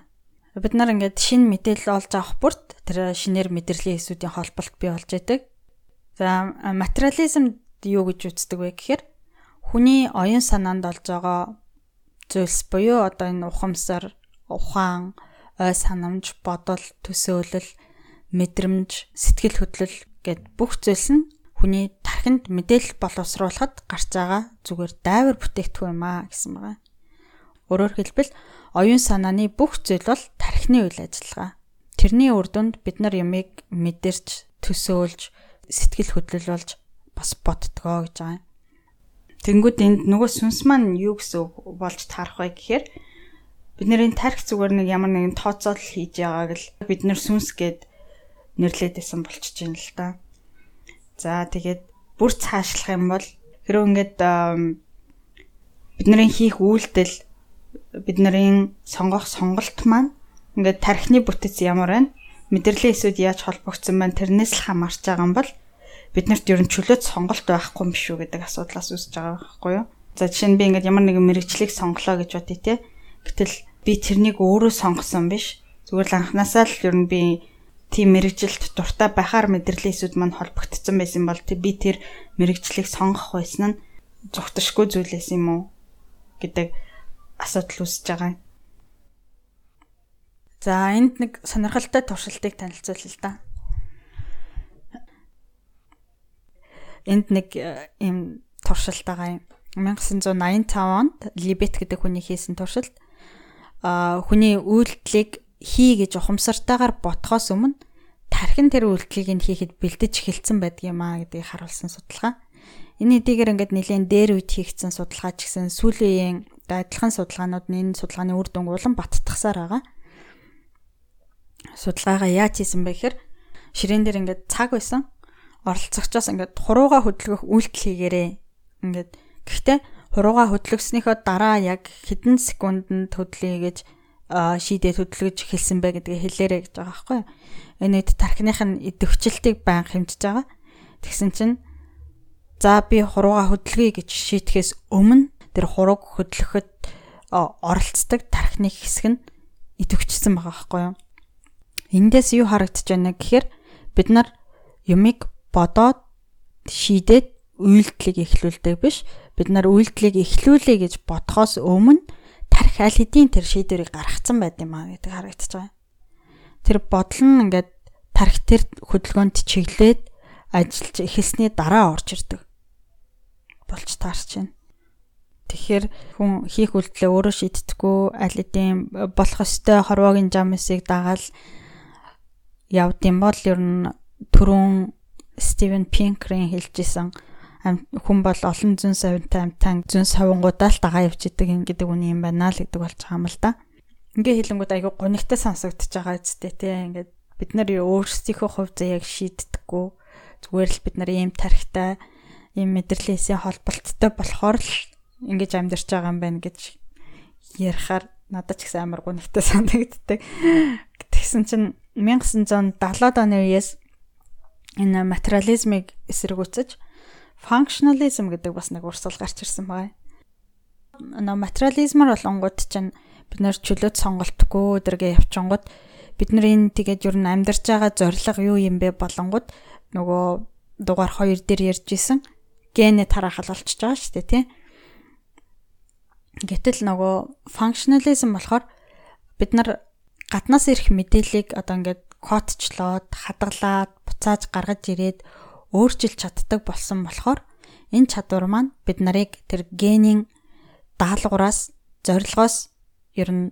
Бид нар ингээд шинэ мэдээлэл олж авах бүрт тэр шинээр мэдрэлийн эсүүдийн холболт бий болж байдаг. За материализм юу гэж үздэг вэ гэхээр хүний оюун санаанд олж байгаа зүйлс буюу одоо энэ ухамсар, ухаан, ой санамж, бодол, төсөөлөл, мэдрэмж, сэтгэл хөдлөл гэд бүх зүйлс нь хүний тархинд мэдээлэл боловсруулахад гарч байгаа зүгээр дайвар бүтээгдэхүүн юм аа гэсэн байгаа. Өөрөөр хэлбэл оюун санааны бүх зүйл бол тархины үйл ажиллагаа. Тэрний үр дүнд бид нар ямиг мэдэрч, төсөөлж, сэтгэл хөдлөл болж бас боддгоо гэж байгаа юм. Тэнгүүд энд нөгөө сүнс маань юу гэсэн болж таарах вэ гэхээр бид нарын тарих зүгээр нэг ямар нэгэн тооцоол хийж байгааг л бид нэр сүнс гэд нэрлээд байсан болчихж байна л да. За тэгээд бүр цаашлах юм бол хэрэв ингээд бид нарын хийх үйлдэл бид нарын сонгох сонголт маань ингээд тархины бүтэц ямар байна мэдрэлийн эсүүд яаж холбогдсон байна тэрнээс л хамаарч байгаа юм бол биднэрт ер нь чөлөөт сонголт байхгүй юм биш үү гэдэг асуудлаас үүсэж байгаа байхгүй юу. За жишээ нь би ингээд ямар нэгэн мэрэгчлийг сонглоо гэж бодъё те. Гэтэл би тэрнийг өөрөө сонгосон биш. Зүгээр л анханасаа л ер нь би тийм мэрэгжилт дуртай байхаар мэдрэлийн эсүүд мань холбогдсон байсан бол би тэр мэрэгчлийг сонгох байсан нь зүгтшгүй зүйлээс юм уу гэдэг асуудал үүсэж байгаа юм. За энд нэг сонирхолтой туршилтыг танилцуулъя л да. энд нэг юм э, туршилт байгаа юм. 1985 онд Либет гэдэг хүний хийсэн туршилт а хүний үйлдэлийг хий гэж ухамсартайгаар ботхоос өмнө тархин тэр үйлдэлийг нь хийхэд бэлдэж эхэлсэн байдаг юм а гэдгийг харуулсан судалгаа. Энэ хэдийгээр ингээд нэлээд дээр үед хийгдсэн судалгаа ч гэсэн сүүлийн адилхан судалгаанууд нь энэ судалгааны үр дүнг улам баттгсаар байгаа. Судалгаагаа яаж хийсэн бэ гэхээр ширээн дээр ингээд цаг байсан оролцогчоос ингээд хурууга хөдөлгөх үйлдэл хийгээрээ. Ингээд гэхдээ хурууга хөдлөгснийхөө дараа яг хэдэн секундэд хөдлөе гэж шийдээ хөдлөж эхэлсэн бай гэдгийг хэлээрэй гэж байгаа байхгүй юу. Энэ үед тархиных нь идэвхжилтийг байн хэмжиж байгаа. Тэгсэн чинь за би хурууга хөдлөе гэж шийтгэхээс өмнө тэр хурууг хөдлөхөд оролцдог тархины хэсэг нь идэвхжсэн байгаа байхгүй юу. Эндээс юу харагдаж байна гэхээр бид нар юмыг бодоод шийдээд үйлдэлийг эхлүүлдэг биш. Бид нар үйлдэлийг эхлүүлэе гэж бодхоос өмнө тарих аль хэдийн тэр шийдвэрийг гаргацсан байд юм аа гэдэг харагдаж байгаа. Тэр бодол нь ингээд тарих тэр хөдөлгөөнд чиглээд ажиллаж эхэлсний дараа орж ирдэг. Болж таарч байна. Тэгэхээр хүн хийх үйлдэлээ өөрөө шийдтгүү аль хэдийн болох ёстой хорвоогийн жамсыг дагаал явдсан бол ер нь түрүүн Стивен Пинкрийн хэлжсэн хүн бол олон зүүн савинтай амтан зүүн савингуудаа л дагаа явж идэг гэдэг үний юм байна л гэдэг болж байгаа юм л да. Ингээ хэлэнгүүд айгүй гонигтай сонсогдож байгаа үстэй тий. Ингээд бид нар өөрсдийнхөө хувь заяаг шийддэггүй. Зүгээр л бид нар ийм тарихтай ийм мэдрэлээсээ холболттой болохоор л ингэж амьдарч байгаа юм байна гэж ярихаар надад ч гэсэн амар гонигтай санагддаг. Тэгсэн чинь 1970-аад оны үеэс энэ материализмыг эсэргүүцэж functionalism гэдэг бас нэг урсгал гарч ирсэн байна. Нөө материализмаар болонгууд чинь бид нэр чөлөөт сонголтгүй өдрөгээ явчингууд бид нар энэ тэгээд ер нь амьдарч байгаа зорилго юу юм бэ болонгууд нөгөө дугаар 2 дээр ярьж исэн генэ тараахал болчихж байгаа шүү дээ тий. Гэтэл нөгөө functionalism болохоор бид нар гаднаас ирэх мэдээллийг одоо ингээд кодчлоод хадгалаад буцааж гаргаж ирээд өөрчилж чаддаг болсон болохоор энэ чадвар маань бид нарыг тэр генийн даалгавраас зорилгоос ер нь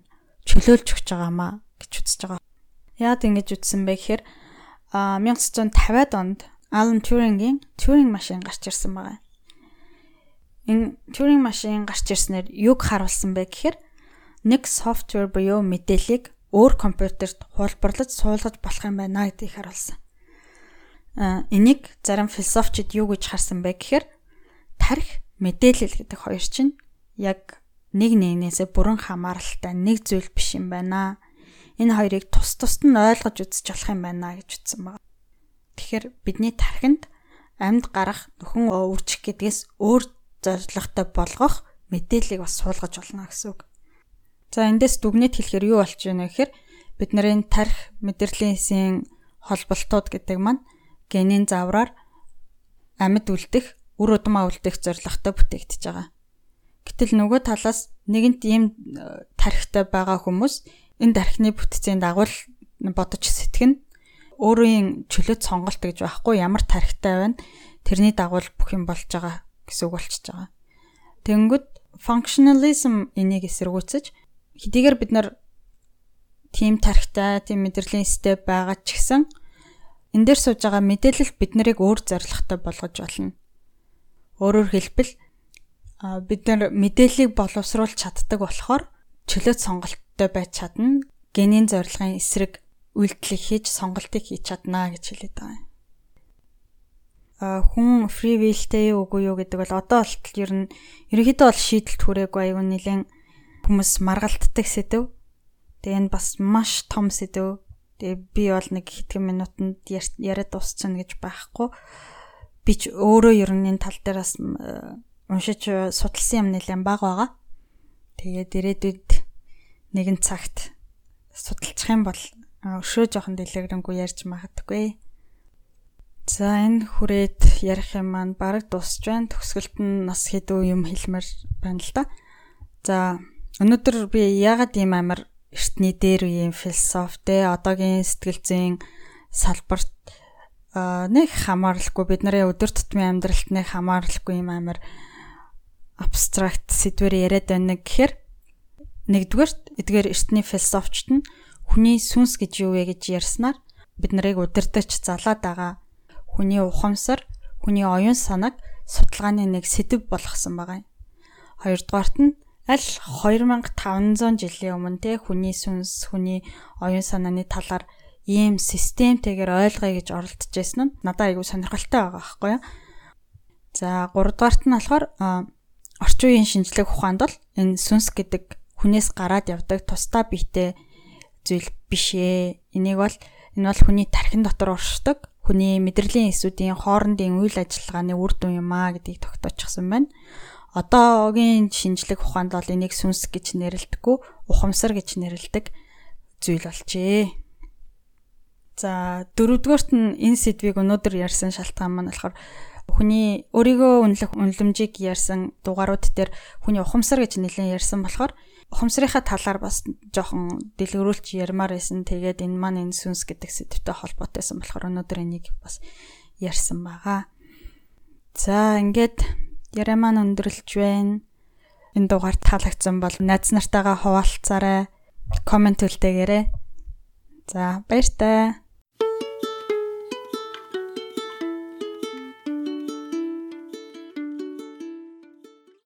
чөлөөлж өгч байгаамаа гэж үзэж байгаа. Яагаад ингэж үзсэн бэ гэхээр 1950-ад онд Alan Turing-ийн Turing машин гарч ирсэн байгаа. Энэ Turing машин гарч ирснээр юг харуулсан бэ гэхээр нэг софтвер буюу мэдээллийг өөр компьютерт хуулбарлаж суулгаж болох юм байна гэдгийг харуулсан. Энийг зарим философчид юу гэж харсан бэ гэхээр тарих мэдээлэл гэдэг хоёр чинь яг нэг нэгнээсээ бүрэн хамааралтай нэг зүйл биш юм байна. Энэ хоёрыг тус тусад нь ойлгож үзэж болох юм байна гэж ütсэн байна. Тэгэхээр бидний тархинд амьд гарах нөхөн өвөрчих гэдгээс өөр зорилготой болгох мэдээллийг бас суулгаж болно гэсэн үг. За эндээс дүгнэлт хэлэхээр юу болж байна вэ гэхээр бид нарын тарих мэдрэлийн хэсгийн холболтууд гэдэг маань генийн завраар амьд үлдэх, үр удмаа үлдэх зорилготой бүтээгдэж байгаа. Гэтэл нөгөө талаас нэгэнт ийм э, тархитай байгаа хүмүүс энэ тархины бүтцийн дагуу бодож сэтгэн өөрийн чөлөөт сонголт гэж байхгүй ямар тархитай байна тэрний дагуу бүх юм болж байгаа гэсэн үг болчихж байгаа. Тэнгүүд functionalism энийг эсэргүүцэж хэдийгээр бид нар тийм тархитай, тийм мэдрэлийн степ байгаа ч гэсэн энэ дээр сууж байгаа мэдээлэл бид нарыг өөр зорилготой болгож болно. Өөрөөр хэлбэл бид нар мэдээллийг боловсруулж чаддаг болохоор чөлөөт сонголттой байж чадна. Генийн зорилгын эсрэг үйлдэлийг хийж сонголтыг хийж чадна гэж хэлээд байгаа юм. А хүн free will-тэй үгүй юу гэдэг бол одоо болтол ер нь ерөнхийдөө бол шийдэлт хүрээгүй аюун нэлен хүмүүс маргалтдаг сэдв. Тэгээ энэ бас маш том сэдв. Тэгээ би бол нэг хэдхэн минутанд яриад дуусчихна гэж байхгүй. Би ч өөрөө ер нь энэ тал дээр бас уншиж судалсан юм нэлээд бага байгаа. Тэгээд ирээдүйд нэгэн цагт судалчих юм бол өшөө жоохон дэлгэрэнгүй ярьж магадгүй. За энэ хүрээд ярих юм маань бараг дуусч байна. Төгсгөлт нь нас хэдүү юм хэлмээр байна л да. За өнөөдөр би яагаад ийм амар эртний дээр үеийн философтэй одоогийн сэтгэл зүйн салбарт нэг хамаарлахгүй бид нарын өдөр тутмын амьдралд нэг хамаарлахгүй юм амар абстракт сэдвэр яриад байна гэхээр нэгдүгээр эдгээр эртний философчт нь хүний сүнс гэж юу вэ гэж ярьснаар бид нарыг удирдах залаад байгаа хүний ухамсар хүний оюун санааг судалгааны нэг сэдв болгосон байгаа юм. Хоёрдугаарт нь аль 2500 жилийн өмнө те хүний сүнс, хүний оюун санааны талаар ийм системтэйгээр ойлгоё гэж оролдож байсан нь надад айгүй сонирхолтой байгаа байхгүй юу. За 3 дугаарт нь болохоор орчин үеийн шинжлэх ухаанд бол энэ сүнс гэдэг хүнээс гараад явдаг тусдаа биетэй зүйл биш ээ. Энийг бол энэ бол хүний тархин дотор уршдаг хүний мэдрэлийн эсүүдийн хоорондын үйл ажиллагааны үр дүн юм а гэдгийг тогтоочихсон байна одоогийн шинжлэх ухаанд бол энийг сүнс гэж нэрлэдэггүй ухамсар гэж нэрлэдэг зүйл болжээ. За дөрөвдүгээрт нь энэ сэдвийг өнөөдөр ярьсан шалтгаан маань болохоор хүний өөрийгөө үнэлэх үнэлэмжийг ярьсан дугаарууд дээр хүний ухамсар гэж нэлээд ярьсан болохоор ухамсарынхаа талаар бас жоохон дэлгэрүүлж ярмаар байсан. Тэгээд энэ маань энэ сүнс гэдэг сэдвтэй холбоотойсэн болохоор өнөөдөр энийг бас ярьсан байгаа. За ингээд яриа маань өндөрлж байна. Энэ дугаар таалагдсан бол найз нартайгаа хуваалцаарай. Коммент үлдээгээрэй. За баяртай.